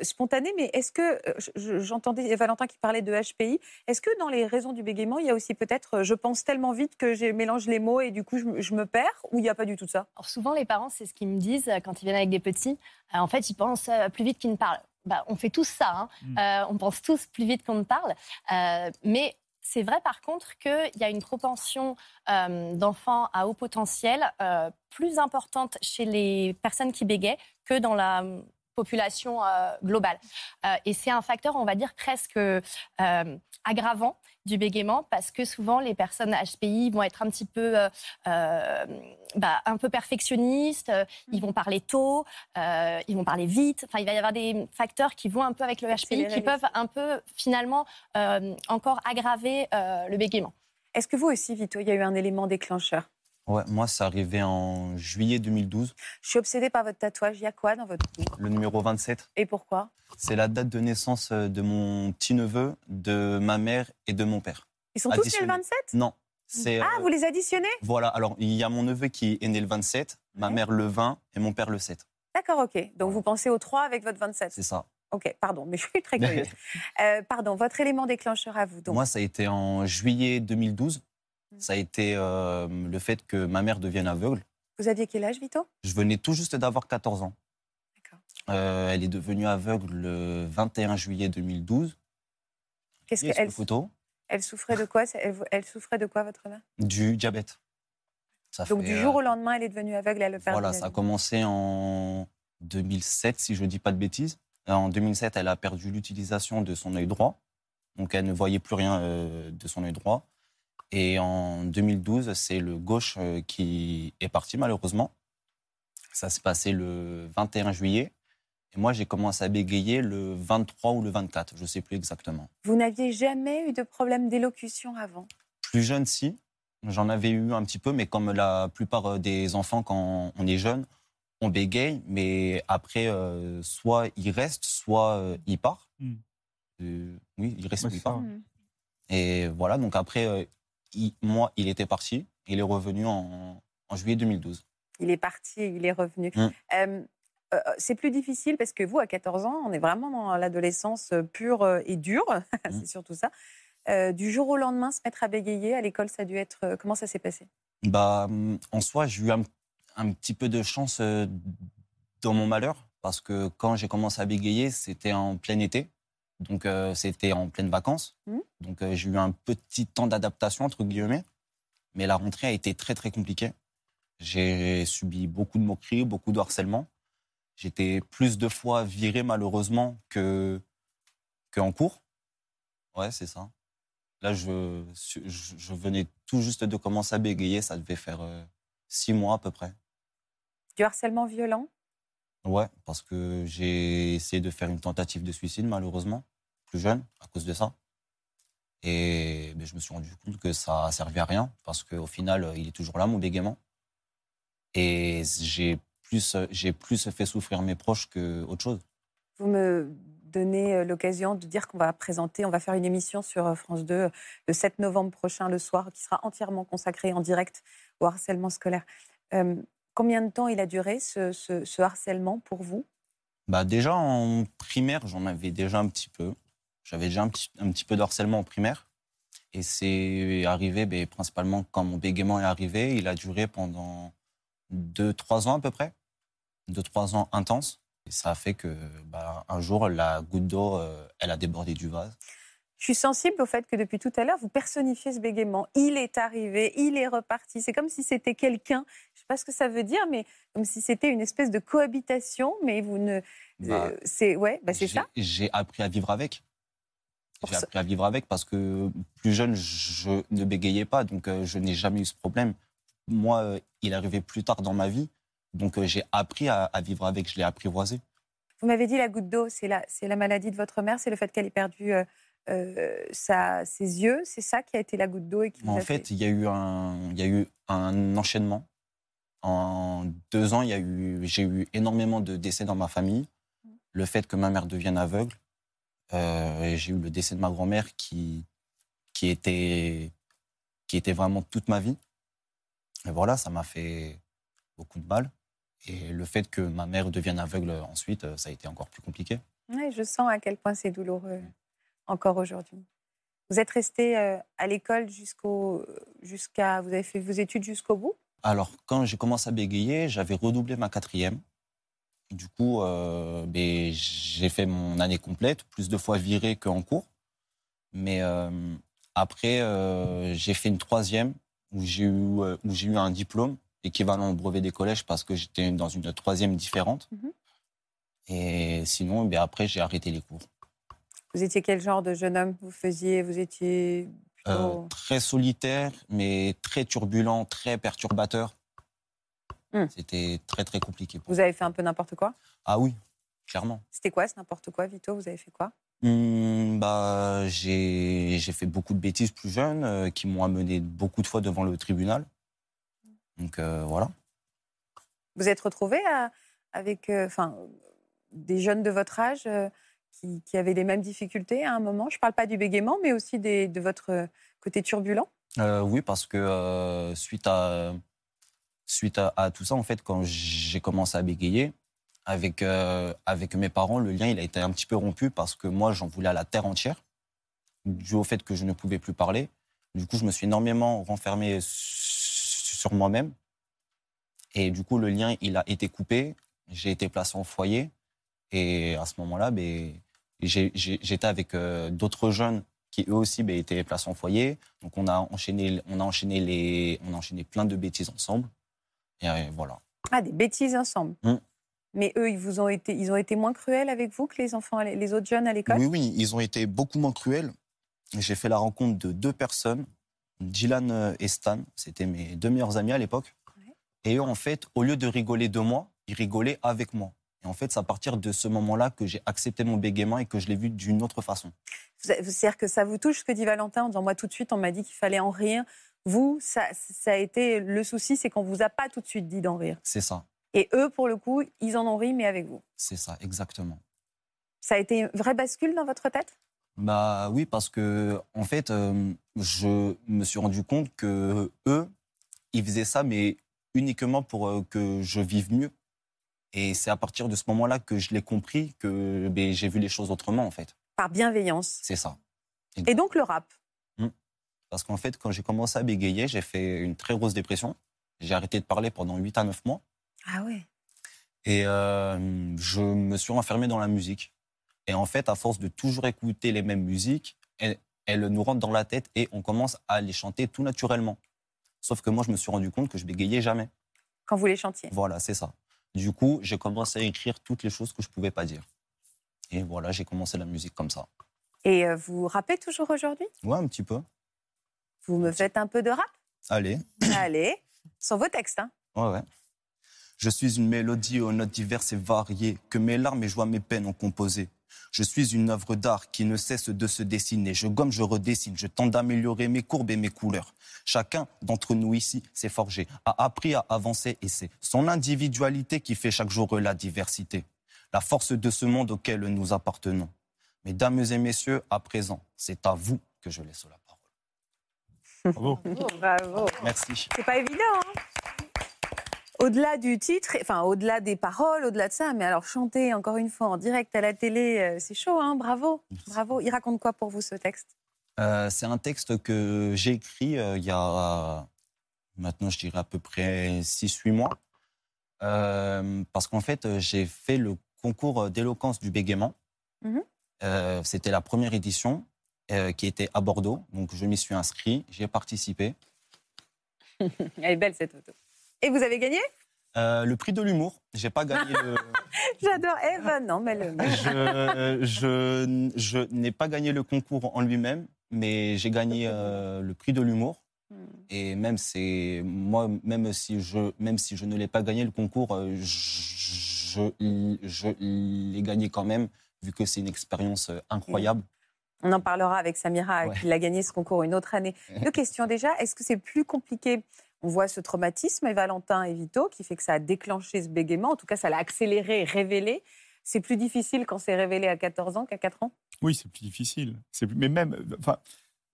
spontanée, mais est-ce que, euh, je- j'entendais Valentin qui parlait de HPI, est-ce que dans les raisons du bégaiement, il y a aussi peut-être, euh, je pense tellement vite que je mélange les mots et du coup je, me- je me perds, ou il n'y a pas du tout ça? Alors souvent, les parents, c'est ce qu'ils me disent euh, quand ils viennent avec des petits. Euh, en fait, ils pensent euh, plus vite qu'ils ne parlent. Bah, on fait tous ça. hein. Mm. Euh, on pense tous plus vite qu'on ne parle. Euh, mais c'est vrai, par contre, qu'il y a une propension euh, d'enfants à haut potentiel euh, plus importante chez les personnes qui bégaient que dans la euh, population euh, globale. Euh, et c'est un facteur, on va dire, presque euh, aggravant du bégaiement parce que souvent les personnes HPI vont être un petit peu, euh, bah, un peu perfectionnistes, ils vont parler tôt, euh, ils vont parler vite. Enfin, il va y avoir des facteurs qui vont un peu avec le HPI Accélérer qui peuvent un peu finalement euh, encore aggraver euh, le bégaiement. Est-ce que vous aussi, Vito, il y a eu un élément déclencheur? Ouais, moi, c'est arrivé en juillet 2012, Je suis obsédée par votre tatouage. Il y a quoi dans votre cou le numéro 27. Et pourquoi? C'est la date de naissance euh, de mon petit-neveu, de ma mère et de mon père. Ils sont tous nés le Additionné. 27 Non. C'est, Ah, euh, vous les additionnez? Voilà, alors il y a mon neveu qui est né le 27, ma Ouais. mère le 20 et mon père le 7. D'accord, ok. Donc vous pensez aux trois avec votre 27 C'est ça. Ok, pardon, mais [laughs] je suis très curieuse. [laughs] Euh, pardon, votre élément déclencheur à vous. Donc. Moi, ça a été en juillet 2012. Mm. Ça a été euh, le fait que ma mère devienne aveugle. Vous aviez quel âge, Vito? Je venais tout juste d'avoir 14 ans. D'accord. Euh, elle est devenue aveugle le 21 juillet 2012. Qu'est-ce qu'elle photo elle souffrait de quoi? Elle, elle souffrait de quoi, votre mère? Du diabète. Ça Donc, fait, du euh, jour au lendemain, elle est devenue aveugle, elle perdu Voilà, ça a commencé en 2007, si je ne dis pas de bêtises. En 2007, elle a perdu l'utilisation de son œil droit. Donc, elle ne voyait plus rien de son œil droit. Et en 2012, c'est le gauche euh, qui est parti, malheureusement. Ça s'est passé le 21 juillet. Et moi, j'ai commencé à bégayer le 23 ou le 24, je ne sais plus exactement. Vous n'aviez jamais eu de problème d'élocution avant? Plus jeune, si. J'en avais eu un petit peu, mais comme la plupart euh, des enfants, quand on est jeune, on bégaye, mais après, euh, soit il reste, soit euh, il part. Hmm. Euh, oui, il reste Ouais, ou il part. Mhm. Et voilà, donc après, euh, il- moi, il était parti. Il est revenu en, en juillet 2012. Il est parti il est revenu. Mm. Euh, euh, c'est plus difficile parce que vous, à 14 ans, on est vraiment dans l'adolescence pure euh, et dure. [laughs] Mm. c'est surtout ça. Euh, du jour au lendemain, se mettre à bégayer à l'école, ça a dû être. comment ça s'est passé? Bah, hum, en soi, j'ai eu un, un petit peu de chance dans mon malheur, parce que quand j'ai commencé à bégayer, c'était en plein été, donc euh, c'était en pleine vacances. Mhm. Donc euh, j'ai eu un petit temps d'adaptation, entre guillemets, mais la rentrée a été très très compliquée. J'ai subi beaucoup de moqueries, beaucoup de harcèlement. J'étais plus de fois viré, malheureusement, que, que en cours. Ouais, c'est ça. Là, je, je, je venais tout juste de commencer à bégayer. Ça devait faire euh, six mois à peu près. Du harcèlement violent? Ouais, parce que j'ai essayé de faire une tentative de suicide, malheureusement, plus jeune, à cause de ça. Et ben, je me suis rendu compte que ça a servi à rien, parce qu'au final, euh, il est toujours là, mon bégaiement. Et j'ai plus, j'ai plus fait souffrir mes proches qu'autre chose. Vous me donnez euh, l'occasion de dire qu'on va présenter, on va faire une émission sur euh, France 2 euh, le 7 novembre prochain, le soir, qui sera entièrement consacrée en direct au harcèlement scolaire. Euh, combien de temps il a duré, ce, harcèlement, pour vous? Bah déjà en primaire, j'en avais déjà un petit peu. J'avais déjà un petit, peu de harcèlement en primaire. Et c'est arrivé ben, principalement quand mon bégaiement est arrivé. Il a duré pendant deux, trois ans à peu près. Deux, trois ans intenses. Et ça a fait que bah, un jour, la goutte d'eau, euh, elle a débordé du vase. Je suis sensible au fait que depuis tout à l'heure, vous personnifiez ce bégaiement. Il est arrivé, il est reparti. C'est comme si c'était quelqu'un, je ne sais pas ce que ça veut dire, mais comme si c'était une espèce de cohabitation, mais vous ne. Bah, euh, c'est ouais, bah c'est ça. J'ai appris à vivre avec. J'ai appris à vivre avec parce que plus jeune, je ne bégayais pas, donc euh, je n'ai jamais eu ce problème. Moi, euh, il arrivé plus tard dans ma vie, donc j'ai appris à, à vivre avec, je l'ai apprivoisé. Vous m'avez dit la goutte d'eau, c'est la, c'est la maladie de votre mère, c'est le fait qu'elle ait perdu euh, euh, sa- ses yeux, c'est ça qui a été la goutte d'eau et qui En a fait, il y a eu un, il y a eu un enchaînement. En deux ans, il y a eu, j'ai eu énormément de décès dans ma famille. Le fait que ma mère devienne aveugle, euh, j'ai eu le décès de ma grand-mère qui, qui était, qui était vraiment toute ma vie. Et voilà, ça m'a fait beaucoup de mal. Et le fait que ma mère devienne aveugle ensuite, euh, ça a été encore plus compliqué. Ouais, je sens à quel point c'est douloureux encore aujourd'hui. Vous êtes resté euh, à l'école jusqu'au, jusqu'à, vous avez fait vos études jusqu'au bout? Alors, quand j'ai commencé à bégayer, j'avais redoublé ma quatrième. Du coup, euh, ben, j'ai fait mon année complète, plus de fois viré qu'en cours. Mais euh, après, euh, j'ai fait une troisième où j'ai eu, où j'ai eu un diplôme équivalent au brevet des collèges parce que j'étais dans une troisième différente. Mhm. Et sinon, ben, après, j'ai arrêté les cours. Vous étiez quel genre de jeune homme Vous faisiez, vous étiez plutôt. Euh, très solitaire, mais très turbulent, très perturbateur. Hmm. C'était très, très compliqué. pour Vous avez fait un peu n'importe quoi? Ah oui, clairement. C'était quoi, ce n'importe quoi, Vito? Vous avez fait quoi? Hmm, bah, j'ai j'ai fait beaucoup de bêtises plus jeune euh, qui m'ont amené beaucoup de fois devant le tribunal. Donc euh, voilà. Vous êtes retrouvé avec, enfin, des jeunes de votre âge qui, qui avaient les mêmes difficultés à un moment. Je ne parle pas du bégaiement, mais aussi des- de votre côté turbulent. Euh, oui, parce que euh, suite, à, suite à, tout ça, en fait, quand j'ai commencé à bégayer, avec, euh, avec mes parents, le lien il a été un petit peu rompu parce que moi, j'en voulais à la terre entière, dû au fait que je ne pouvais plus parler. Du coup, je me suis énormément renfermé sur moi-même. Et du coup, le lien, il a été coupé. J'ai été placé en foyer. Et à ce moment-là, ben, j'étais avec euh, d'autres jeunes qui eux aussi ben, étaient placés en foyer. Donc on a enchaîné, on a enchaîné les, on a enchaîné plein de bêtises ensemble. Et euh, voilà. Ah, des bêtises ensemble. Mm. Mais eux, ils, vous ont été, ils ont été moins cruels avec vous que les enfants, les autres jeunes à l'école? Oui, oui, ils ont été beaucoup moins cruels. J'ai fait la rencontre de deux personnes, Dylan euh, et Stan. C'était mes deux meilleurs amis à l'époque. Et eux, en fait, au lieu de rigoler de moi, ils rigolaient avec moi. Et en fait, c'est à partir de ce moment-là que j'ai accepté mon bégaiement et que je l'ai vu d'une autre façon. C'est-à-dire que ça vous touche ce que dit Valentin en disant moi tout de suite on m'a dit qu'il fallait en rire. Vous, ça, ça a été le souci, c'est qu'on vous a pas tout de suite dit d'en rire. C'est ça, Et eux, pour le coup, ils en ont ri, mais avec vous. c'est ça, exactement. Ça a été une vraie bascule dans votre tête? Bah oui, parce que en fait, euh, je me suis rendu compte que eux, ils faisaient ça, mais uniquement pour euh, que je vive mieux. Et c'est à partir de ce moment-là que je l'ai compris, que ben, j'ai vu les choses autrement, en fait. Par bienveillance. C'est ça. Et donc le rap. Parce qu'en fait, quand j'ai commencé à bégayer, j'ai fait une très grosse dépression. J'ai arrêté de parler pendant 8 à 9 mois. Ah ouais. Et euh, je me suis enfermé dans la musique. Et en fait, à force de toujours écouter les mêmes musiques, elles, elles nous rentrent dans la tête et on commence à les chanter tout naturellement. Sauf que moi, je me suis rendu compte que je bégayais jamais. Quand vous les chantiez. Voilà, c'est ça. Du coup, j'ai commencé à écrire toutes les choses que je pouvais pas dire. Et voilà, j'ai commencé la musique comme ça. Et euh, vous rappez toujours aujourd'hui? Ouais, un petit peu. Vous me faites un peu de rap? Allez. Allez, sur vos textes. Hein. Ouais, ouais. Je suis une mélodie aux notes diverses et variées, que mes larmes et joies, mes peines ont composé. Je suis une œuvre d'art qui ne cesse de se dessiner. Je gomme, je redessine, je tente d'améliorer mes courbes et mes couleurs. Chacun d'entre nous ici s'est forgé, a appris à avancer et c'est son individualité qui fait chaque jour la diversité. La force de ce monde auquel nous appartenons. Mesdames et messieurs, à présent, c'est à vous que je laisse la parole. Bravo. Bravo. Merci. C'est pas évident. hein. Au-delà du titre, enfin au-delà des paroles, au-delà de ça, mais alors chanter encore une fois en direct à la télé, euh, c'est chaud, hein Bravo, bravo. Il raconte quoi pour vous ce texte? Euh, c'est un texte que j'ai écrit euh, il y a maintenant, je dirais à peu près 6-8 mois. Euh, parce qu'en fait, j'ai fait le concours d'éloquence du bégaiement. Mhm. C'était la première édition qui était à Bordeaux. Donc, je m'y suis inscrit, j'y ai participé. [laughs] Elle est belle cette photo. Et vous avez gagné? Euh, le prix de l'humour, j'ai pas gagné le. [laughs] J'adore. Eh ben non, mais le. je je, je n'ai pas gagné le concours en lui-même, mais j'ai gagné euh, le prix de l'humour. Et même c'est moi, même si je, même si je ne l'ai pas gagné le concours, euh, je, je l'ai gagné quand même, vu que c'est une expérience incroyable. On en parlera avec Samira, Ouais. qui a gagné ce concours une autre année. [laughs] Deux questions déjà. Est-ce que c'est plus compliqué On voit ce traumatisme, et Valentin et Vito, qui fait que ça a déclenché ce bégaiement. En tout cas, ça l'a accéléré, révélé. C'est plus difficile quand c'est révélé à 14 ans qu'à 4 ans? Oui, c'est plus difficile. Plus- Mais même,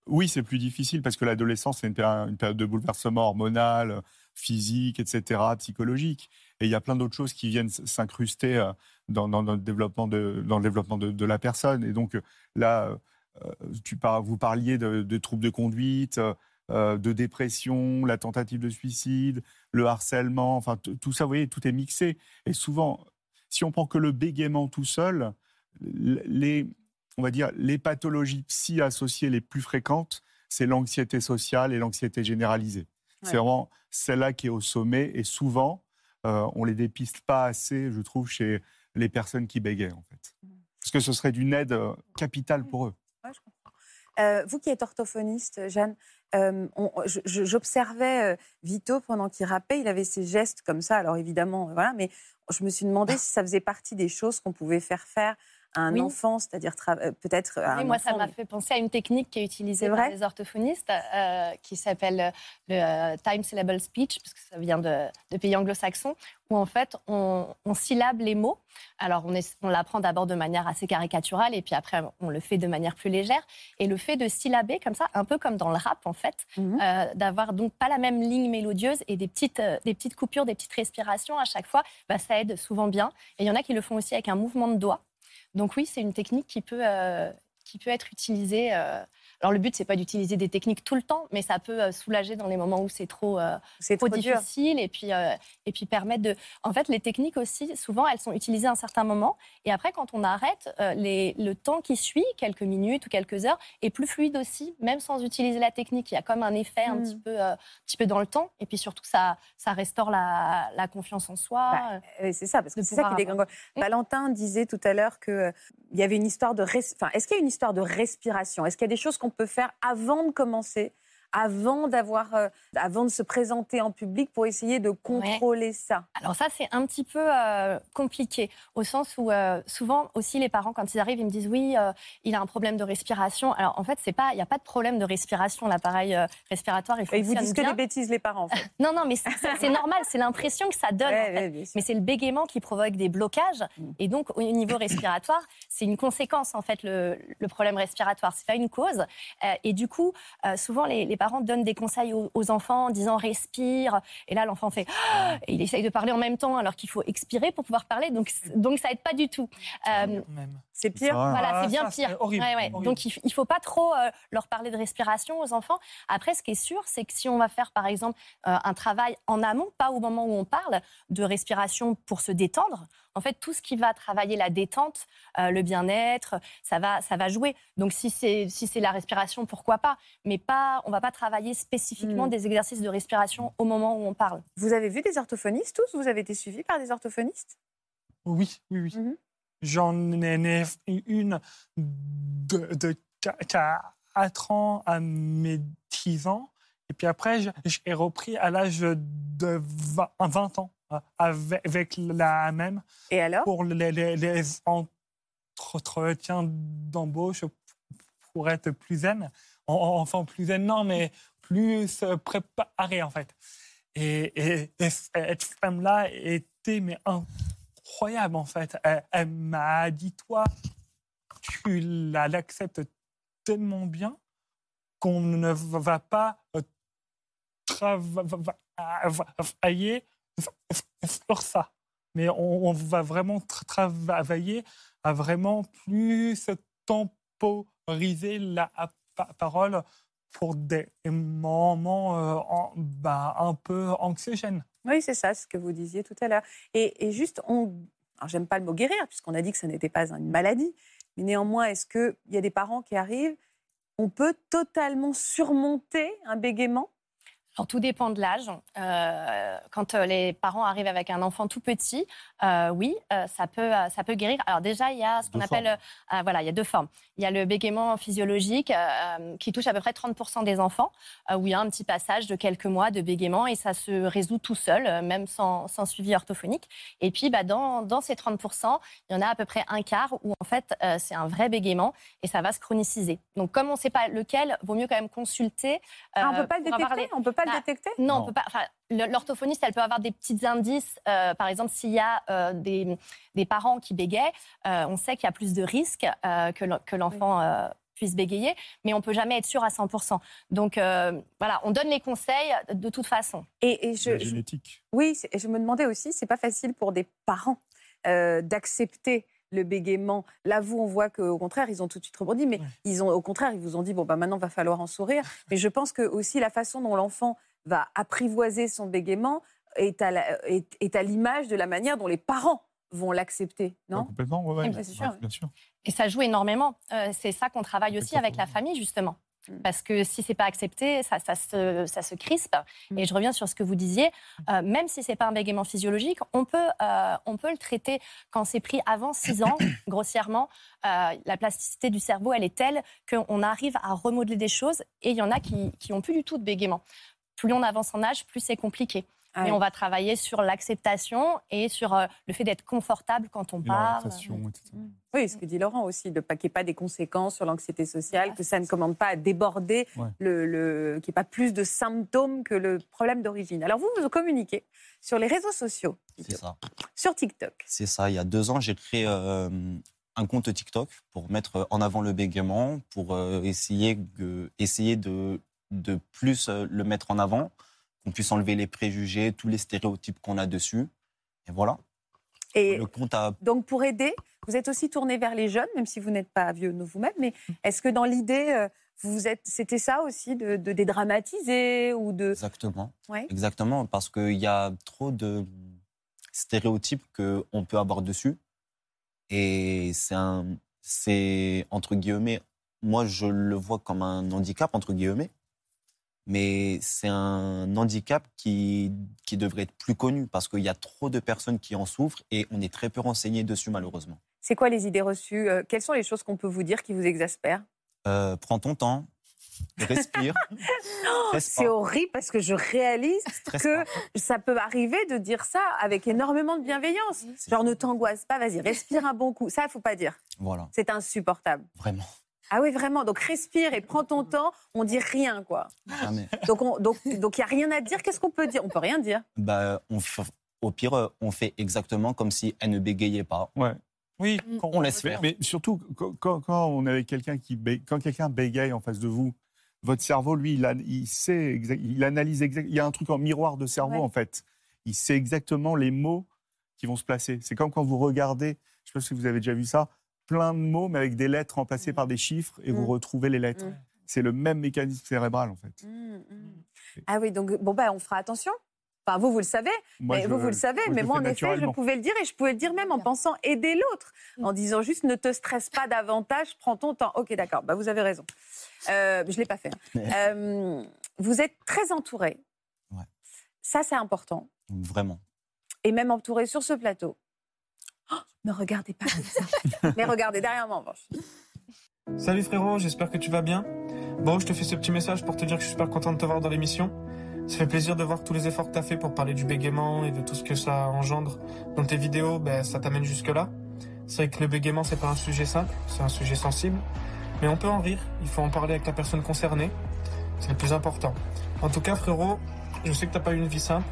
oui, c'est plus difficile parce que l'adolescence, c'est une, péri- une période de bouleversement hormonal, physique, etc., psychologique. Et il y a plein d'autres choses qui viennent s'incruster euh, dans, le développement, de, la personne. Et donc euh, là, euh, tu vous parliez de, de troubles de conduite, euh, de dépression, la tentative de suicide, le harcèlement, enfin tout ça, vous voyez, tout est mixé. Et souvent, si on prend que le bégaiement tout seul, les, on va dire, les pathologies psy associées les plus fréquentes, c'est l'anxiété sociale et l'anxiété généralisée. C'est vraiment celle-là qui est au sommet et souvent, euh, on les dépiste pas assez, je trouve, chez les personnes qui bégayent, en fait. Parce que ce serait d'une aide euh, capitale pour eux. Euh, vous qui êtes orthophoniste, Jeanne, euh, j'observais euh, Vito pendant qu'il rappait, il avait ces gestes comme ça, alors évidemment, voilà, mais je me suis demandé si ça faisait partie des choses qu'on pouvait faire faire un Oui. enfant, c'est-à-dire euh, peut-être à Oui, un moi, ça m'a mais- fait penser à une technique qui est utilisée par les orthophonistes, euh, qui s'appelle euh, le euh, time syllable speech, parce que ça vient de, de pays anglo-saxons, où en fait, on, on syllabe les mots. Alors, on, est- on l'apprend d'abord de manière assez caricaturale, et puis après, on le fait de manière plus légère. Et le fait de syllaber comme ça, un peu comme dans le rap, en fait, euh, d'avoir donc pas la même ligne mélodieuse et des petites, des petites coupures, des petites respirations à chaque fois, bah, ça aide souvent bien. Et il y en a qui le font aussi avec un mouvement de doigt. Donc oui, c'est une technique qui peut, euh, qui peut être utilisée. Alors le but, c'est pas d'utiliser des techniques tout le temps, mais ça peut euh, soulager dans les moments où c'est trop, euh, trop dur. difficile et puis, euh, et puis permettre de... En fait, les techniques aussi, souvent, elles sont utilisées à un certain moment. Et après, quand on arrête, euh, les, le temps qui suit, quelques minutes ou quelques heures, est plus fluide aussi, même sans utiliser la technique. Il y a comme un effet un Mm. petit peu, un petit peu dans le temps. Et puis surtout, ça, ça restaure la, la confiance en soi. Bah, c'est ça, parce que c'est ça qui dégringole. Mm. Valentin disait tout à l'heure qu'il y avait une histoire de... res- Enfin, est-ce qu'il y a une histoire de respiration? Est-ce qu'il y a des choses qu'on peut faire avant de commencer avant d'avoir, euh, avant de se présenter en public pour essayer de contrôler ça. Alors ça, c'est un petit peu euh, compliqué, au sens où euh, souvent aussi les parents, quand ils arrivent, ils me disent oui, il a un problème de respiration. Alors en fait, c'est pas, il n'y a pas de problème de respiration. L'appareil respiratoire, il Et ils vous disent que bien. des bêtises, les parents. En fait. [laughs] Non, non, mais c'est normal, c'est l'impression que ça donne. Ouais, en fait. ouais, bien sûr. Mais c'est le bégaiement qui provoque des blocages. Mm. Et donc, au niveau respiratoire, c'est une conséquence, en fait, le, le problème respiratoire. C'est pas une cause. Et du coup, souvent, les, les parents donnent des conseils aux, aux enfants en disant respire. Et là, l'enfant fait Ah et il essaye de parler en même temps alors qu'il faut expirer pour pouvoir parler. Donc, ça aide pas du tout. Euh, Même. C'est pire. Voilà, Ah, c'est bien ça, c'est pire. horrible, Ouais, ouais. horrible. Donc, il il faut pas trop euh, leur parler de respiration aux enfants. Après, ce qui est sûr, c'est que si on va faire, par exemple, euh, un travail en amont, pas au moment où on parle, de respiration pour se détendre, en fait, tout ce qui va travailler la détente, euh, le bien-être, ça va, ça va jouer. Donc, si c'est si c'est la respiration, pourquoi pas? Mais pas, on va pas travailler spécifiquement Mm. des exercices de respiration au moment où on parle. Vous avez vu des orthophonistes tous? Vous avez été suivis par des orthophonistes? Oui, oui, oui. Mhm. J'en ai une de, de 4 ans à mes 10 ans. Et puis après, j'ai repris à l'âge de 20, 20 ans euh, avec, la même Et alors? Pour les, les, les entretiens d'embauche pour être plus zen. En- en- Enfin, plus zen, non, mais plus euh, préparé, en fait. Et, et- et cette femme-là était mais incroyable, en fait. Elle, m'a dit, toi, tu la- l'acceptes tellement bien qu'on ne va pas euh, travailler sur ça. Mais on, va vraiment tra- travailler à vraiment plus temporiser la pa- parole pour des moments euh, en- bah, un peu anxiogènes. Oui, c'est ça, ce que vous disiez tout à l'heure. Et, juste. Alors, j'aime pas le mot guérir, puisqu'on a dit que ça n'était pas une maladie. Mais néanmoins, est-ce qu'il y a des parents qui arrivent On peut totalement surmonter un bégaiement Alors, tout dépend de l'âge. Euh, quand euh, les parents arrivent avec un enfant tout petit, euh, oui, euh, ça, peut, euh, ça peut guérir. Alors déjà, il y a ce qu'on appelle... euh, voilà, il y a deux formes. Il y a le bégaiement physiologique euh, qui touche à peu près 30% des enfants, euh, où il y a un petit passage de quelques mois de bégaiement et ça se résout tout seul, euh, même sans, sans suivi orthophonique. Et puis, bah, dans, dans ces 30%, il y en a à peu près un quart où en fait, euh, c'est un vrai bégaiement et ça va se chroniciser. Donc, comme on ne sait pas lequel, vaut mieux quand même consulter. Ah, On euh, peut pas le détecter les- On peut pas Bah, le détecter? non, on peut pas. L'orthophoniste, elle peut avoir des petits indices. euh, par exemple, s'il y a euh, des, des parents qui bégayent, euh, on sait qu'il y a plus de risques euh, que l'en- que l'enfant euh, puisse bégayer, mais on peut jamais être sûr à 100%. Donc euh, voilà, on donne les conseils de toute façon. Et, et je, La je- génétique. oui, et je me demandais aussi, c'est pas facile pour des parents euh, d'accepter le bégaiement. Là, vous, on voit qu'au contraire, ils ont tout de suite rebondi, mais Ouais. ils ont, au contraire, ils vous ont dit bon, bah maintenant, va falloir en sourire. [laughs] Mais je pense que aussi la façon dont l'enfant va apprivoiser son bégaiement est à la- est, est à l'image de la manière dont les parents vont l'accepter, Ouais, non complètement, ouais, sûr, bien sûr. Et ça joue énormément. Euh, c'est ça qu'on travaille aussi avec la famille, justement. Mm. Parce que si c'est pas accepté, ça, ça, se, ça se crispe. Mm. Et je reviens sur ce que vous disiez. Euh, même si c'est pas un bégaiement physiologique, on peut, euh, on peut le traiter quand c'est pris avant 6 ans, [coughs] grossièrement. Euh, la plasticité du cerveau, elle est telle qu'on arrive à remodeler des choses. Et il y en a qui, qui ont plus du tout de bégaiement. Plus on avance en âge, plus c'est compliqué. Ah Mais oui. on va travailler sur l'acceptation et sur euh, le fait d'être confortable quand on parle. etc. Oui, ce que dit Laurent aussi, de pas qu'il n'y ait pas des conséquences sur l'anxiété sociale, que ça ne commande pas à déborder, Ouais. le, le- qu'il n'y ait pas plus de symptômes que le problème d'origine. Alors vous, vous communiquez sur les réseaux sociaux, C'est ça. sur TikTok. C'est ça. Il y a deux ans, j'ai créé euh, un compte TikTok pour mettre en avant le bégaiement, pour euh, essayer, de- essayer de, de plus le mettre en avant, qu'on puisse enlever les préjugés, tous les stéréotypes qu'on a dessus. Et voilà. Et Le compte a donc pour aider, vous êtes aussi tourné vers les jeunes, même si vous n'êtes pas vieux vous-même, mais est-ce que dans l'idée, euh, vous êtes, c'était ça aussi de, de dédramatiser ou de... Exactement. Ouais. Exactement, parce qu'il y a trop de stéréotypes qu'on peut avoir dessus. Et c'est un. C'est, entre guillemets, moi je le vois comme un handicap, entre guillemets. Mais c'est un handicap qui, qui devrait être plus connu parce qu'il y a trop de personnes qui en souffrent et on est très peu renseigné dessus, malheureusement. C'est quoi les idées reçues euh, Quelles sont les choses qu'on peut vous dire qui vous exaspèrent? Euh, prends ton temps, respire. [laughs] stresse C'est horrible parce que je réalise [laughs] que ça peut arriver de dire ça avec énormément de bienveillance. Genre, ne t'angoisse pas, vas-y, respire un bon coup. Ça, il faut pas dire. Voilà, C'est insupportable. vraiment. Ah oui, vraiment. Donc, respire et prends ton temps. On dit rien, quoi. Jamais. Donc, on, donc, donc, il y a rien à dire. Qu'est-ce qu'on peut dire? On peut rien dire. bah, on f- au pire, on fait exactement comme si elle ne bégayait pas. Ouais. Oui, Mm. quand On laisse Mais, faire. mais surtout, quand, quand- on est avec quelqu'un qui bé- quand quelqu'un bégaye en face de vous, votre cerveau, lui, il, a- il sait, il analyse exact. Il y a un truc en miroir de cerveau Ouais. en fait. Il sait exactement les mots qui vont se placer. C'est comme quand vous regardez, je ne sais pas si vous avez déjà vu ça, plein de mots mais avec des lettres remplacées par des chiffres et vous Mm. retrouvez les lettres. Mm. C'est le même mécanisme cérébral en fait. Ah oui, donc, bon, bah, on fera attention. Enfin, vous, vous le savez. Moi, mais je- vous, vous le savez. moi, mais moi, en effet, je pouvais le dire et je pouvais le dire même en pensant aider l'autre. En disant juste ne te stresse pas davantage, prends ton temps. Ok, d'accord, bah, vous avez raison. Euh, je ne l'ai pas fait. hein. [laughs] Euh, vous êtes très entouré. Ouais. Ça, c'est important. Vraiment. Et même entouré sur ce plateau. Ne regardez pas comme ça. [laughs] mais regardez derrière moi, en revanche. Salut frérot, j'espère que tu vas bien. Bon, je te fais ce petit message pour te dire que je suis super content de te voir dans l'émission. Ça fait plaisir de voir tous les efforts que tu as fait pour parler du bégaiement et de tout ce que ça engendre dans tes vidéos, ben, ça t'amène jusque-là. C'est vrai que le bégaiement, c'est pas un sujet simple, c'est un sujet sensible. Mais on peut en rire, il faut en parler avec la personne concernée. C'est le plus important. En tout cas, frérot, je sais que t'as pas eu une vie simple,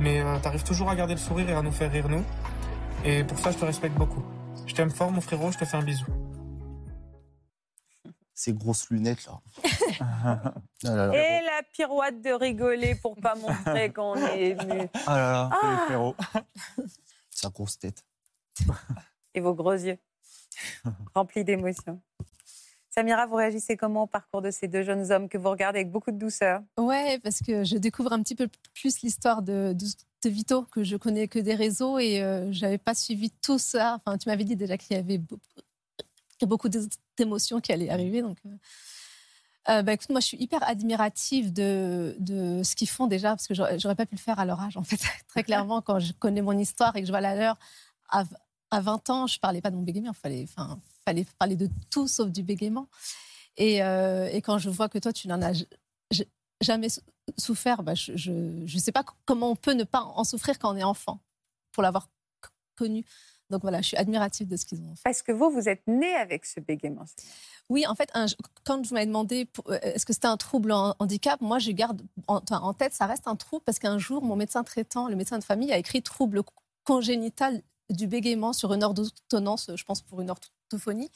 mais euh, t'arrives toujours à garder le sourire et à nous faire rire nous. Et pour ça, je te respecte beaucoup. Je t'aime fort, mon frérot, je te fais un bisou. Ces grosses lunettes là. [laughs] Ah là là. Et la pirouette de rigoler pour pas montrer qu'on est ému. Ah là là. C'est les frérots. [laughs] Sa grosse tête. Et vos gros yeux, remplis d'émotions. Samira, vous réagissez comment au parcours de ces deux jeunes hommes que vous regardez avec beaucoup de douceur? Ouais, parce que je découvre un petit peu plus l'histoire de, de, de Vito, que je connais que des réseaux et euh, j'avais pas suivi tout ça. Enfin, tu m'avais dit déjà qu'il y avait beaucoup, beaucoup d'émotions qui allaient arriver. Donc, euh, euh, bah, écoute, moi, je suis hyper admirative de, de ce qu'ils font déjà, parce que j'aurais pas pu le faire à leur âge, en fait. [laughs] Très clairement, quand je connais mon histoire et que je vois la leur, à, à 20 ans, je parlais pas de mon bégaiement, il fallait, enfin, fallait parler de tout sauf du bégaiement. Et, euh, quand je vois que toi, tu n'en as jamais sou- souffert, bah, je ne sais pas comment on peut ne pas en souffrir quand on est enfant, pour l'avoir connu. Donc voilà, je suis admirative de ce qu'ils ont fait. Parce que vous, vous êtes né avec ce bégaiement. Oui, en fait, un- quand vous m'avez demandé euh, est-ce que c'était un trouble en handicap, moi je garde en, en tête, ça reste un trouble parce qu'un jour, mon médecin traitant, le médecin de famille, a écrit trouble congénital du bégaiement sur une ordonnance, je pense pour une orthophonie.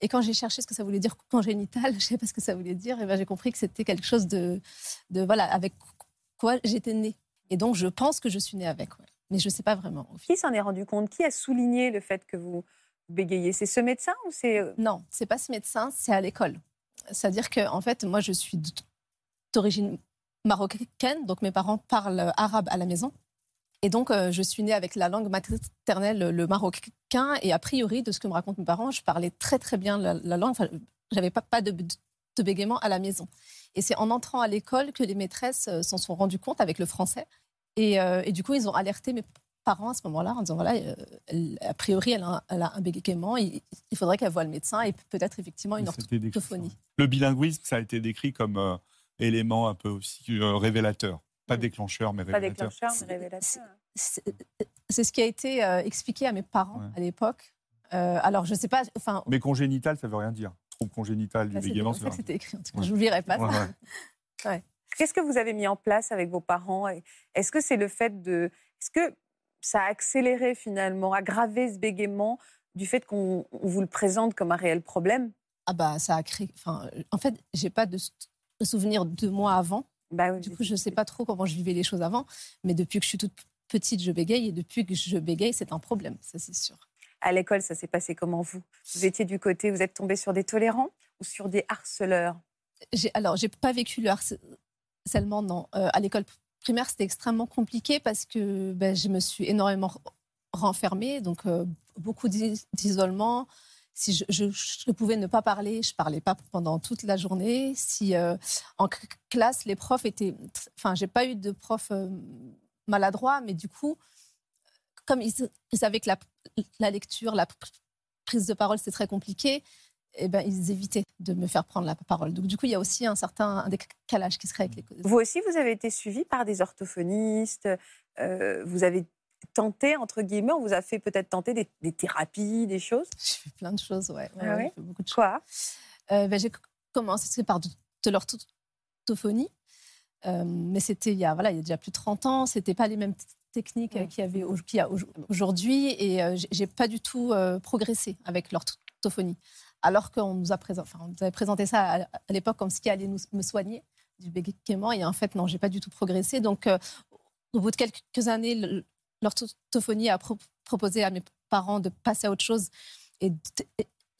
Et quand j'ai cherché ce que ça voulait dire congénital, [laughs] je ne savais pas ce que ça voulait dire, et ben j'ai compris que c'était quelque chose de, de voilà, avec quoi j'étais née. Et donc je pense que je suis née avec, ouais. mais je ne sais pas vraiment. Qui s'en est rendu compte? Qui a souligné le fait que vous bégayez? C'est ce médecin ou c'est... euh, Non, c'est pas ce médecin, c'est à l'école. C'est-à-dire que en fait, moi, je suis d'origine marocaine, donc mes parents parlent arabe à la maison. Et donc, euh, je suis née avec la langue maternelle, le marocain. Et a priori, de ce que me racontent mes parents, je parlais très, très bien la, la langue. Enfin, j'avais pas, pas de, de bégaiement à la maison. Et c'est en entrant à l'école que les maîtresses euh, s'en sont rendues compte avec le français. Et, euh, et du coup, ils ont alerté mes parents à ce moment-là en disant voilà, euh, a priori, elle a, un- elle a un bégaiement. Il, il faudrait qu'elle voie le médecin et peut-être effectivement une orthophonie. Le bilinguisme, ça a été décrit comme élément un peu aussi révélateur. Pas déclencheur, mais Pas révélateur. déclencheur, mais révélateur. C'est c'est ce qui a été euh, expliqué à mes parents Ouais. à l'époque. Euh, alors, je sais pas, enfin, Mais congénital, ça veut rien dire. Trouble congénital du là, c'est bégaiement, comme ça que rien dire. c'était écrit. En tout cas, Ouais. je n'oublierai pas. Ouais, ça. [laughs] ouais. Qu'est-ce que vous avez mis en place avec vos parents Est-ce que c'est le fait de. Est-ce que ça a accéléré finalement, aggravé ce bégaiement du fait qu'on on vous le présente comme un réel problème? Ah bah, ça a créé. Enfin, en fait, j'ai pas de, s- de souvenir de moi avant. Bah, oui, Du coup, je sais pas trop comment je vivais les choses avant. Mais depuis que je suis toute petite, je bégaye. Et depuis que je bégaye, c'est un problème, ça c'est sûr. À l'école, ça s'est passé comment vous? Vous étiez du côté, vous êtes tombé sur des tolérants ou sur des harceleurs? Alors, j'ai pas vécu le harcèlement, non. Euh, à l'école primaire, c'était extrêmement compliqué parce que ben, je me suis énormément re- renfermée, donc euh, beaucoup d'i- d'isolement. Si je, je- pouvais ne pas parler, je parlais pas pendant toute la journée. Si euh, en classe, les profs étaient, enfin, j'ai pas eu de prof euh, maladroit, mais du coup, comme ils, ils savaient que la, lecture, la pr- prise de parole, c'est très compliqué, eh ben, ils évitaient de me faire prendre la parole. Donc, du coup, il y a aussi un certain décalage qui se crée avec les Vous aussi, vous avez été suivi par des orthophonistes. euh, vous avez tenté, entre guillemets, on vous a fait peut-être tenter des, des thérapies, des choses? J'ai fait plein de choses, ouais. ouais, Ah ouais, fait beaucoup de choses. Quoi Euh, ben, J'ai commencé par de, de l'orthophonie, euh, mais c'était il, y a, voilà, il y a déjà plus de 30 ans. C'était pas les mêmes techniques euh, qu'il y, avait au- a aujourd'hui, et euh, j'ai- pas du tout euh, progressé avec l'orthophonie. Alors qu'on nous, a présent, enfin, on nous avait présenté ça à, à l'époque comme ce qui allait nous, me soigner du bégaiement, et en fait, non, j'ai pas du tout progressé. Donc, au bout de quelques années, l'orthophonie a pro- proposé à mes parents de passer à autre chose et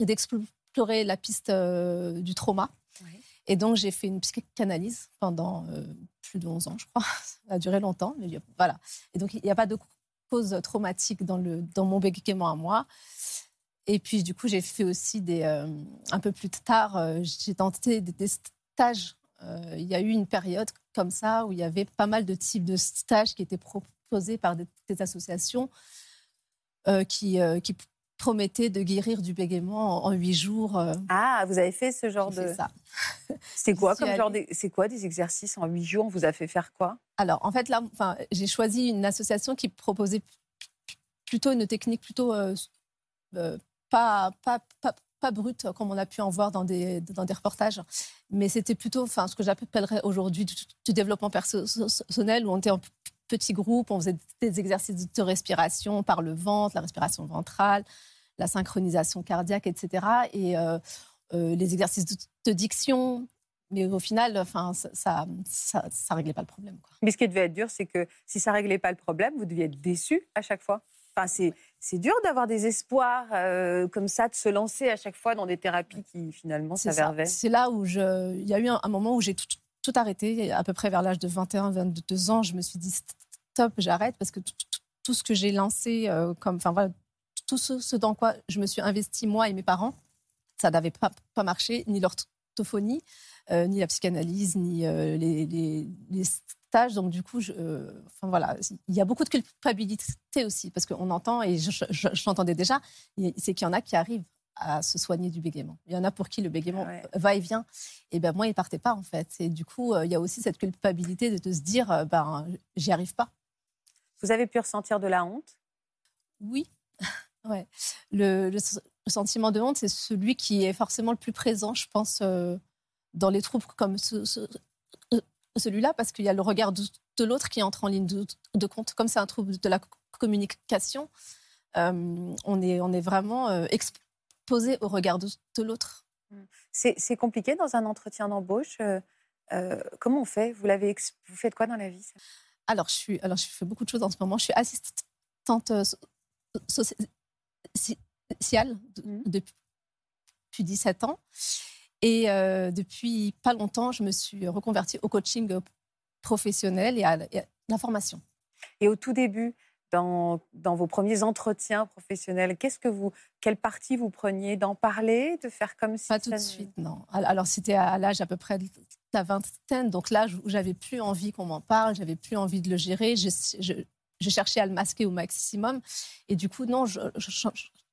d'explorer la piste euh, du trauma. Oui. Et donc, j'ai fait une psychanalyse pendant euh, plus de 11 ans, je crois. [laughs] Ça a duré longtemps, mais a- voilà. Et donc, il n'y a pas de cause traumatique dans, le, dans mon bégaiement à moi. Et puis, du coup, j'ai fait aussi des. euh, un peu plus tard, j'ai tenté des, des stages. Il y a eu une période comme ça où il y avait pas mal de types de stages qui étaient proposés par des, des associations euh, qui, euh, qui promettaient de guérir du bégaiement en, huit jours. euh, Ah, vous avez fait ce genre de. ça. [laughs] C'est quoi comme genre des... C'est quoi des exercices en huit jours? On vous a fait faire quoi? Alors, en fait, là, enfin, j'ai choisi une association qui proposait plutôt une technique plutôt pas, pas, pas, pas brute, comme on a pu en voir dans des, dans des reportages, mais c'était plutôt enfin, ce que j'appellerais aujourd'hui du, du développement personnel, où on était en petits groupes, on faisait des exercices de respiration par le ventre, la respiration ventrale, la synchronisation cardiaque, etc. Et euh, euh, les exercices de, de diction. Mais au final, enfin, ça, ça réglait pas le problème. Quoi. Mais ce qui devait être dur, c'est que si ça réglait pas le problème, vous deviez être déçu à chaque fois. Enfin, c'est, c'est dur d'avoir des espoirs euh, comme ça, de se lancer à chaque fois dans des thérapies qui finalement C'est s'avèrent ça. C'est là où il y a eu un, un moment où j'ai tout, tout arrêté, à peu près vers l'âge de 21, 22 ans. Je me suis dit stop, j'arrête parce que tout, ce que j'ai lancé, euh, comme, enfin voilà, tout ce, dans quoi je me suis investi moi et mes parents, ça n'avait pas, pas marché, ni l'orthophonie, euh, ni la psychanalyse, ni euh, les, stages. Donc du coup, je, euh, enfin voilà, il y a beaucoup de culpabilité aussi parce qu'on entend et je, je- déjà, c'est qu'il y en a qui arrivent à se soigner du bégaiement. Il y en a pour qui le bégaiement Ouais. va et vient. Et ben moi, il partait pas en fait. Et du coup, euh, il y a aussi cette culpabilité de, de se dire, euh, ben j'y arrive pas. Vous avez pu ressentir de la honte? Oui. [laughs] ouais. Le, sentiment de honte, c'est celui qui est forcément le plus présent, je pense, euh, dans les troubles comme ce- ce- celui-là, parce qu'il y a le regard de, de l'autre qui entre en ligne de, de compte. Comme c'est un trouble de la co- communication, euh, on, est, on est vraiment euh, exposé au regard de, l'autre. c'est, c'est compliqué dans un entretien d'embauche. euh, euh, comment on fait? Vous, l'avez ex- vous faites quoi dans la vie? Alors, je suis, alors, je fais beaucoup de choses en ce moment. Je suis assistante euh, so- sociale Mhm. depuis, depuis 17 ans. Et euh, depuis pas longtemps, je me suis reconvertie au coaching professionnel et à, et à la formation. Et au tout début, dans, dans vos premiers entretiens professionnels, qu'est-ce que vous, quelle partie vous preniez d'en parler, de faire comme si Pas tout de suite, non. Al- Alors, c'était à l'âge à peu près de la vingtaine, donc l'âge où j'avais plus envie qu'on m'en parle, j'avais plus envie de le gérer. Je, je, je cherchais à le masquer au maximum. Et du coup, non, je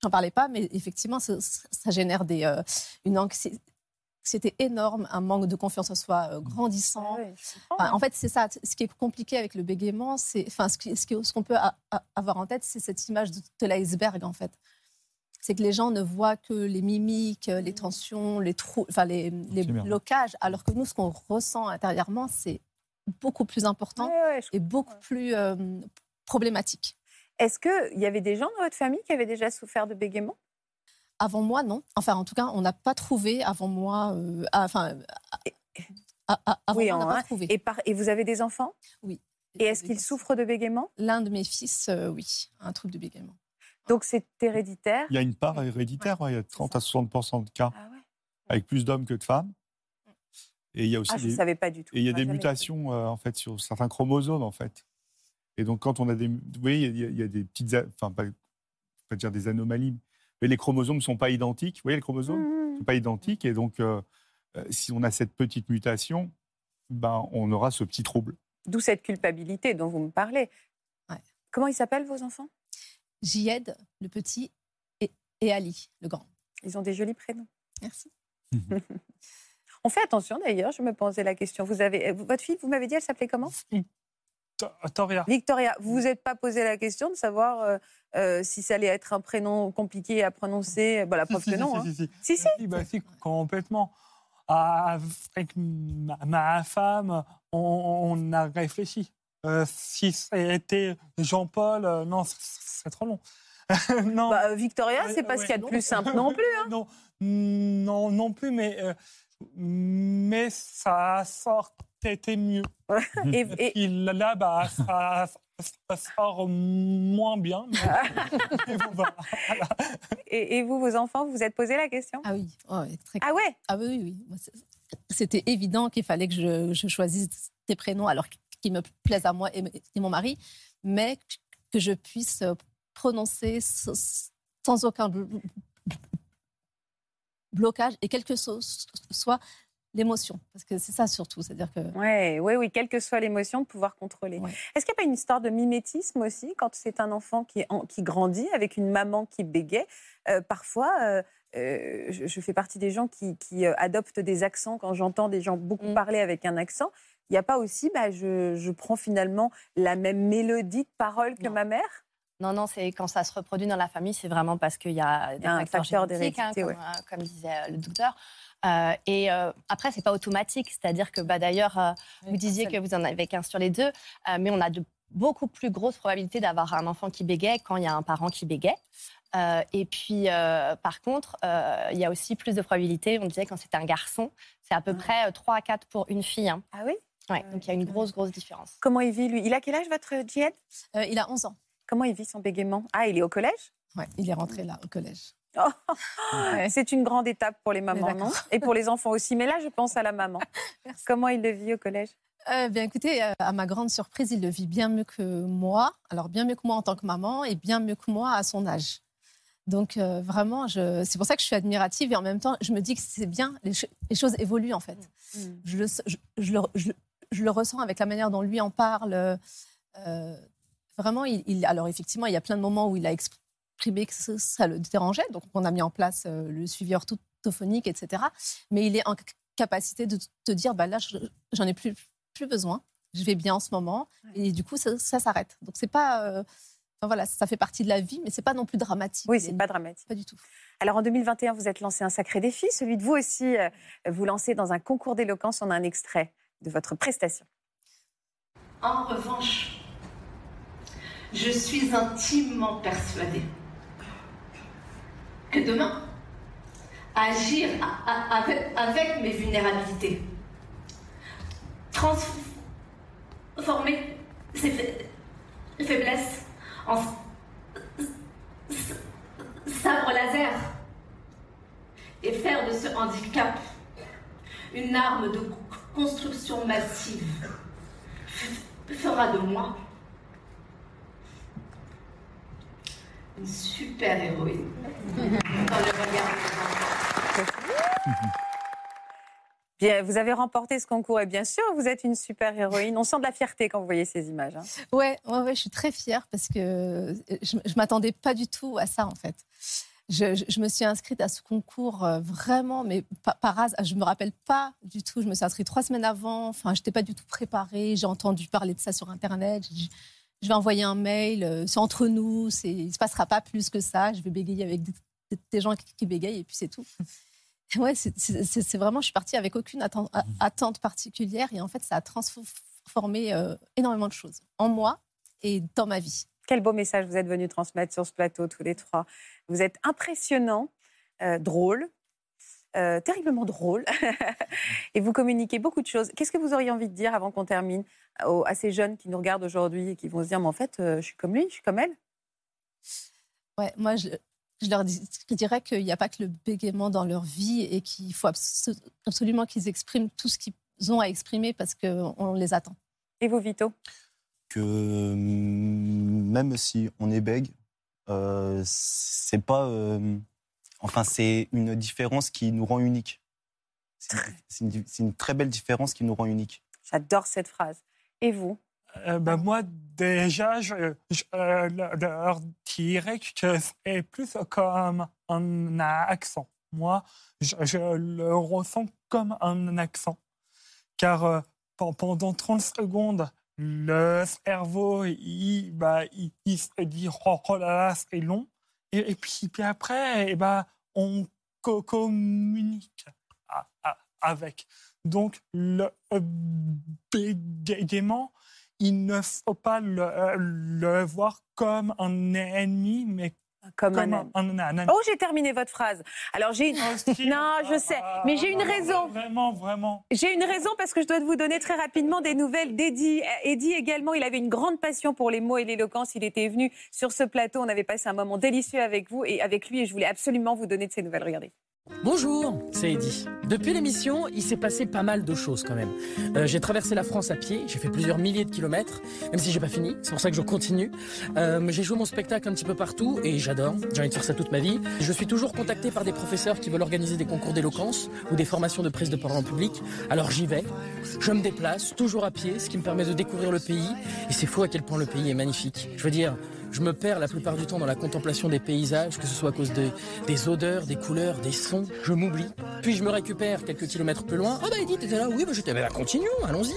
n'en parlais pas, mais effectivement, ça, ça génère des, euh, une anxiété c'était énorme, un manque de confiance en soi euh, grandissant. Ah ouais, Enfin, hein. en fait, c'est ça. Ce qui est compliqué avec le bégaiement, c'est, enfin, ce qui- ce qui- ce qu'on peut a- a- avoir en tête, c'est cette image de, de l'iceberg, en fait. C'est que les gens ne voient que les mimiques, les tensions, les trous, enfin les, les Absolument. blocages, alors que nous, ce qu'on ressent intérieurement, c'est beaucoup plus important Ouais, ouais, je et beaucoup plus euh, problématique. Est-ce qu'il y avait des gens dans votre famille qui avaient déjà souffert de bégaiement? Avant moi, non. Enfin, en tout cas, on n'a pas trouvé avant moi. euh, ah, enfin, ah, ah, avant Oui, moi, on n'a pas un. trouvé. et, par- et vous avez des enfants? Oui. Et est-ce qu'ils souffrent de bégaiement? L'un de mes fils, euh, oui, un trouble de bégaiement. Donc c'est héréditaire? Il y a une part héréditaire, ouais, il y a 30 à 60 de cas, Ah ouais avec plus d'hommes que de femmes. Et il y a aussi Ah, je ne des, savais pas du tout. et il y a des mutations euh, en fait sur certains chromosomes en fait. Et donc quand on a des, vous voyez, il y a, il y a des petites, enfin pas, pas dire des anomalies, mais les chromosomes ne sont pas identiques. Vous voyez les chromosomes Mmh, ne sont pas identiques et donc euh, euh, si on a cette petite mutation, ben on aura ce petit trouble. D'où cette culpabilité dont vous me parlez. Ouais. Comment ils s'appellent vos enfants? Jihad, le petit, et, et Ali, le grand. Ils ont des jolis prénoms. Merci. [laughs] On fait attention d'ailleurs, je me posais la question. Vous avez, euh, votre fille, vous m'avez dit, elle s'appelait comment? Victoria. Victoria. Vous vous êtes pas posé la question de savoir euh, euh, si ça allait être un prénom compliqué à prononcer bah, La preuve Si, que si, non. si, hein. si, si. Si, bah, si, complètement. Ah, Avec ma, ma femme, on, on a réfléchi. Euh, si c'était Jean-Paul, euh, non, c'est- trop long. [laughs] non, Bah, euh, Victoria, c'est pas ce qu'il y a de plus simple non plus. hein. [laughs] non, non, non plus, mais, euh, mais ça sortait mieux. [laughs] Et, Et là, bah, ça, ça sort moins bien. mais- [laughs] bon, voilà. et- et vous, vos enfants, vous vous êtes posé la question? Ah oui, ouais, très Ah ouais? Ah oui, oui, C'était évident qu'il fallait que je, je choisisse des prénoms alors qui me plaisent à moi et, et mon mari, mais que je puisse prononcer sans, aucun blo- blocage et quelle que so- soit l'émotion. Parce que c'est ça surtout, c'est-à-dire que... Ouais, oui, oui, quelle que soit l'émotion, de pouvoir contrôler. Ouais. Est-ce qu'il n'y a pas une histoire de mimétisme aussi quand c'est un enfant qui, en- qui grandit avec une maman qui bégait Euh, Parfois, euh, euh, je, je fais partie des gens qui, qui, adoptent des accents. Quand j'entends des gens beaucoup Mm. parler avec un accent, il n'y a pas aussi, bah, je, je prends finalement la même mélodie de parole que Non. ma mère? Non, non, c'est quand ça se reproduit dans la famille, c'est vraiment parce qu'il y a des y a un facteur génétiques, hein, d'hérédité, comme, ouais. comme disait le docteur. Euh, et euh, après, c'est pas automatique, c'est-à-dire que bah, d'ailleurs, euh, vous disiez que vous en avez qu'un sur les deux, euh, mais on a de beaucoup plus grosses probabilités d'avoir un enfant qui bégaye quand il y a un parent qui bégaye. Euh, et puis, euh, par contre, euh, il y a aussi plus de probabilités, on disait quand c'est un garçon, c'est à peu Ah. près euh, 3 à 4 pour une fille. hein. Ah oui? Ouais, donc il y a une grosse, grosse différence. Comment il vit, lui? Il a quel âge, votre Djihad Euh, il a 11 ans. Comment il vit son bégaiement? Ah, il est au collège? Ouais, il est rentré là au collège. Ouais. C'est une grande étape pour les mamans, non? Et pour les enfants aussi. Mais là, je pense à la maman. [laughs] Merci. Comment il le vit au collège? Euh, bien écoutez, euh, à ma grande surprise, il le vit bien mieux que moi. Alors bien mieux que moi en tant que maman et bien mieux que moi à son âge. Donc euh, vraiment, je... c'est pour ça que je suis admirative et en même temps, je me dis que c'est bien, les, les choses évoluent en fait. Je, le, je, le, je le- je le ressens avec la manière dont lui en parle. Euh, vraiment, il, il- alors effectivement, il y a plein de moments où il a exprimé que ça, ça le dérangeait. Donc on a mis en place euh, le suivi orthophonique, etc. Mais il est en capacité de te dire, bah là, je- j'en ai plus, plus besoin. Je vais bien en ce moment. Et du coup, ça, ça s'arrête. Donc c'est pas... euh, Enfin, voilà, ça fait partie de la vie, mais c'est pas non plus dramatique. Oui, c'est pas dramatique. Pas du tout. Alors en 2021, vous êtes lancé un sacré défi, celui de vous aussi, euh, vous lancez dans un concours d'éloquence. On a un extrait de votre prestation. En revanche, je suis intimement persuadée demain, agir avec, avec mes vulnérabilités, transformer ces fa- faiblesses en sabre laser et faire de ce handicap une arme de construction massive. Fera de moi une super héroïne dans le regard des enfants. Bien, vous avez remporté ce concours et bien sûr, vous êtes une super héroïne. On sent de la fierté quand vous voyez ces images. hein. Ouais, ouais, ouais, je suis très fière parce que je, je m'attendais pas du tout à ça en fait. Je, je- je me suis inscrite à ce concours euh, vraiment, mais pa- par hasard. Je me rappelle pas du tout. Je me suis inscrite trois semaines avant. Enfin, je n'étais pas du tout préparée. J'ai entendu parler de ça sur Internet. Je vais envoyer un mail. euh, C'est entre nous. c'est- Il ne se passera pas plus que ça. Je vais bégayer avec des, gens qui, qui bégayent et puis c'est tout. [laughs] Ouais, c'est- c'est c'est- c'est vraiment. Je suis partie avec aucune a- attente particulière et en fait, ça a transformé euh, énormément de choses en moi et dans ma vie. Quel beau message vous êtes venus transmettre sur ce plateau, tous les trois. Vous êtes impressionnants, euh, drôles, euh, terriblement drôles, [laughs] et vous communiquez beaucoup de choses. Qu'est-ce que vous auriez envie de dire avant qu'on termine aux- à ces jeunes qui nous regardent aujourd'hui et qui vont se dire, mais en fait, euh, je suis comme lui, je suis comme elle? Ouais, moi, je, je leur dis- je dirais qu'il n'y a pas que le bégaiement dans leur vie et qu'il faut abso- absolument qu'ils expriment tout ce qu'ils ont à exprimer parce qu'on les attend. Et vous, Vito? Que mm, même si on est bègue, euh, c'est pas. Enfin, c'est une différence qui nous rend unique. C'est une- très belle différence qui nous rend unique. J'adore cette phrase. Et vous? Euh, ben, moi, déjà, je, je, euh, leur dirais que c'est plus comme un accent. Moi, je, je le ressens comme un accent. Car euh, pen- pendant 30 secondes, le cerveau, il, bah, il, il se dit oh, oh là là, c'est long. Et, et puis, puis après, eh ben, on co- communique avec. Donc, le bégaiement, il ne faut pas le, euh, le voir comme un ennemi, mais Comme, comme, un un, un- un ami. Oh, j'ai terminé votre phrase. Alors, j'ai une... [laughs] Non, je sais, mais j'ai une raison. Vraiment, vraiment. J'ai une raison parce que je dois vous donner très rapidement des nouvelles d'Eddie. Euh, Eddie également, il avait une grande passion pour les mots et l'éloquence. Il était venu sur ce plateau. On avait passé un moment délicieux avec vous et avec lui et je voulais absolument vous donner de ces nouvelles. Regardez. Bonjour, c'est Eddy. Depuis l'émission, il s'est passé pas mal de choses quand même. Euh, j'ai traversé la France à pied, j'ai fait plusieurs milliers de kilomètres, même si j'ai pas fini, c'est pour ça que je continue. Euh, j'ai joué mon spectacle un petit peu partout et j'adore, j'ai envie de faire ça toute ma vie. Je suis toujours contacté par des professeurs qui veulent organiser des concours d'éloquence ou des formations de prise de parole en public. Alors j'y vais, je me déplace, toujours à pied, ce qui me permet de découvrir le pays. Et c'est fou à quel point le pays est magnifique. Je veux dire, je me perds la plupart du temps dans la contemplation des paysages, que ce soit à cause de- des odeurs, des couleurs, des sons. Je m'oublie. Puis je me récupère quelques kilomètres plus loin. Ah bah Edith, t'étais là Oui, bah j'étais là. Bah, continuons, allons-y.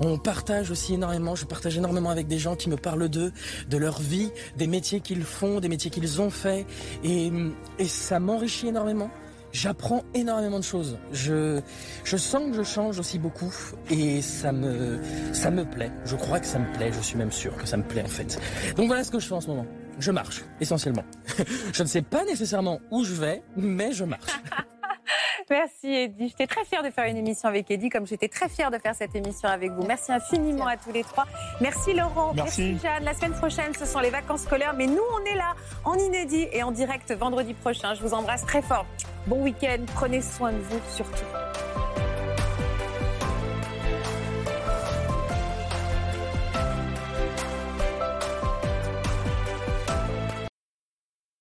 On partage aussi énormément. Je partage énormément avec des gens qui me parlent d'eux, de leur vie, des métiers qu'ils font, des métiers qu'ils ont faits. Et ça m'enrichit énormément. J'apprends énormément de choses. Je, je sens que je change aussi beaucoup et ça me, ça me plaît. Je crois que ça me plaît. Je suis même sûr que ça me plaît en fait. Donc voilà ce que je fais en ce moment. Je marche, essentiellement. [laughs] je ne sais pas nécessairement où je vais, mais je marche. [laughs] Merci Eddie. J'étais très fière de faire une émission avec Eddie, comme j'étais très fière de faire cette émission avec vous. Merci infiniment à tous les trois. Merci Laurent. Merci. Jeanne. La semaine prochaine, ce sont les vacances scolaires, mais nous, on est là en inédit et en direct vendredi prochain. Je vous embrasse très fort. Bon week-end. Prenez soin de vous surtout.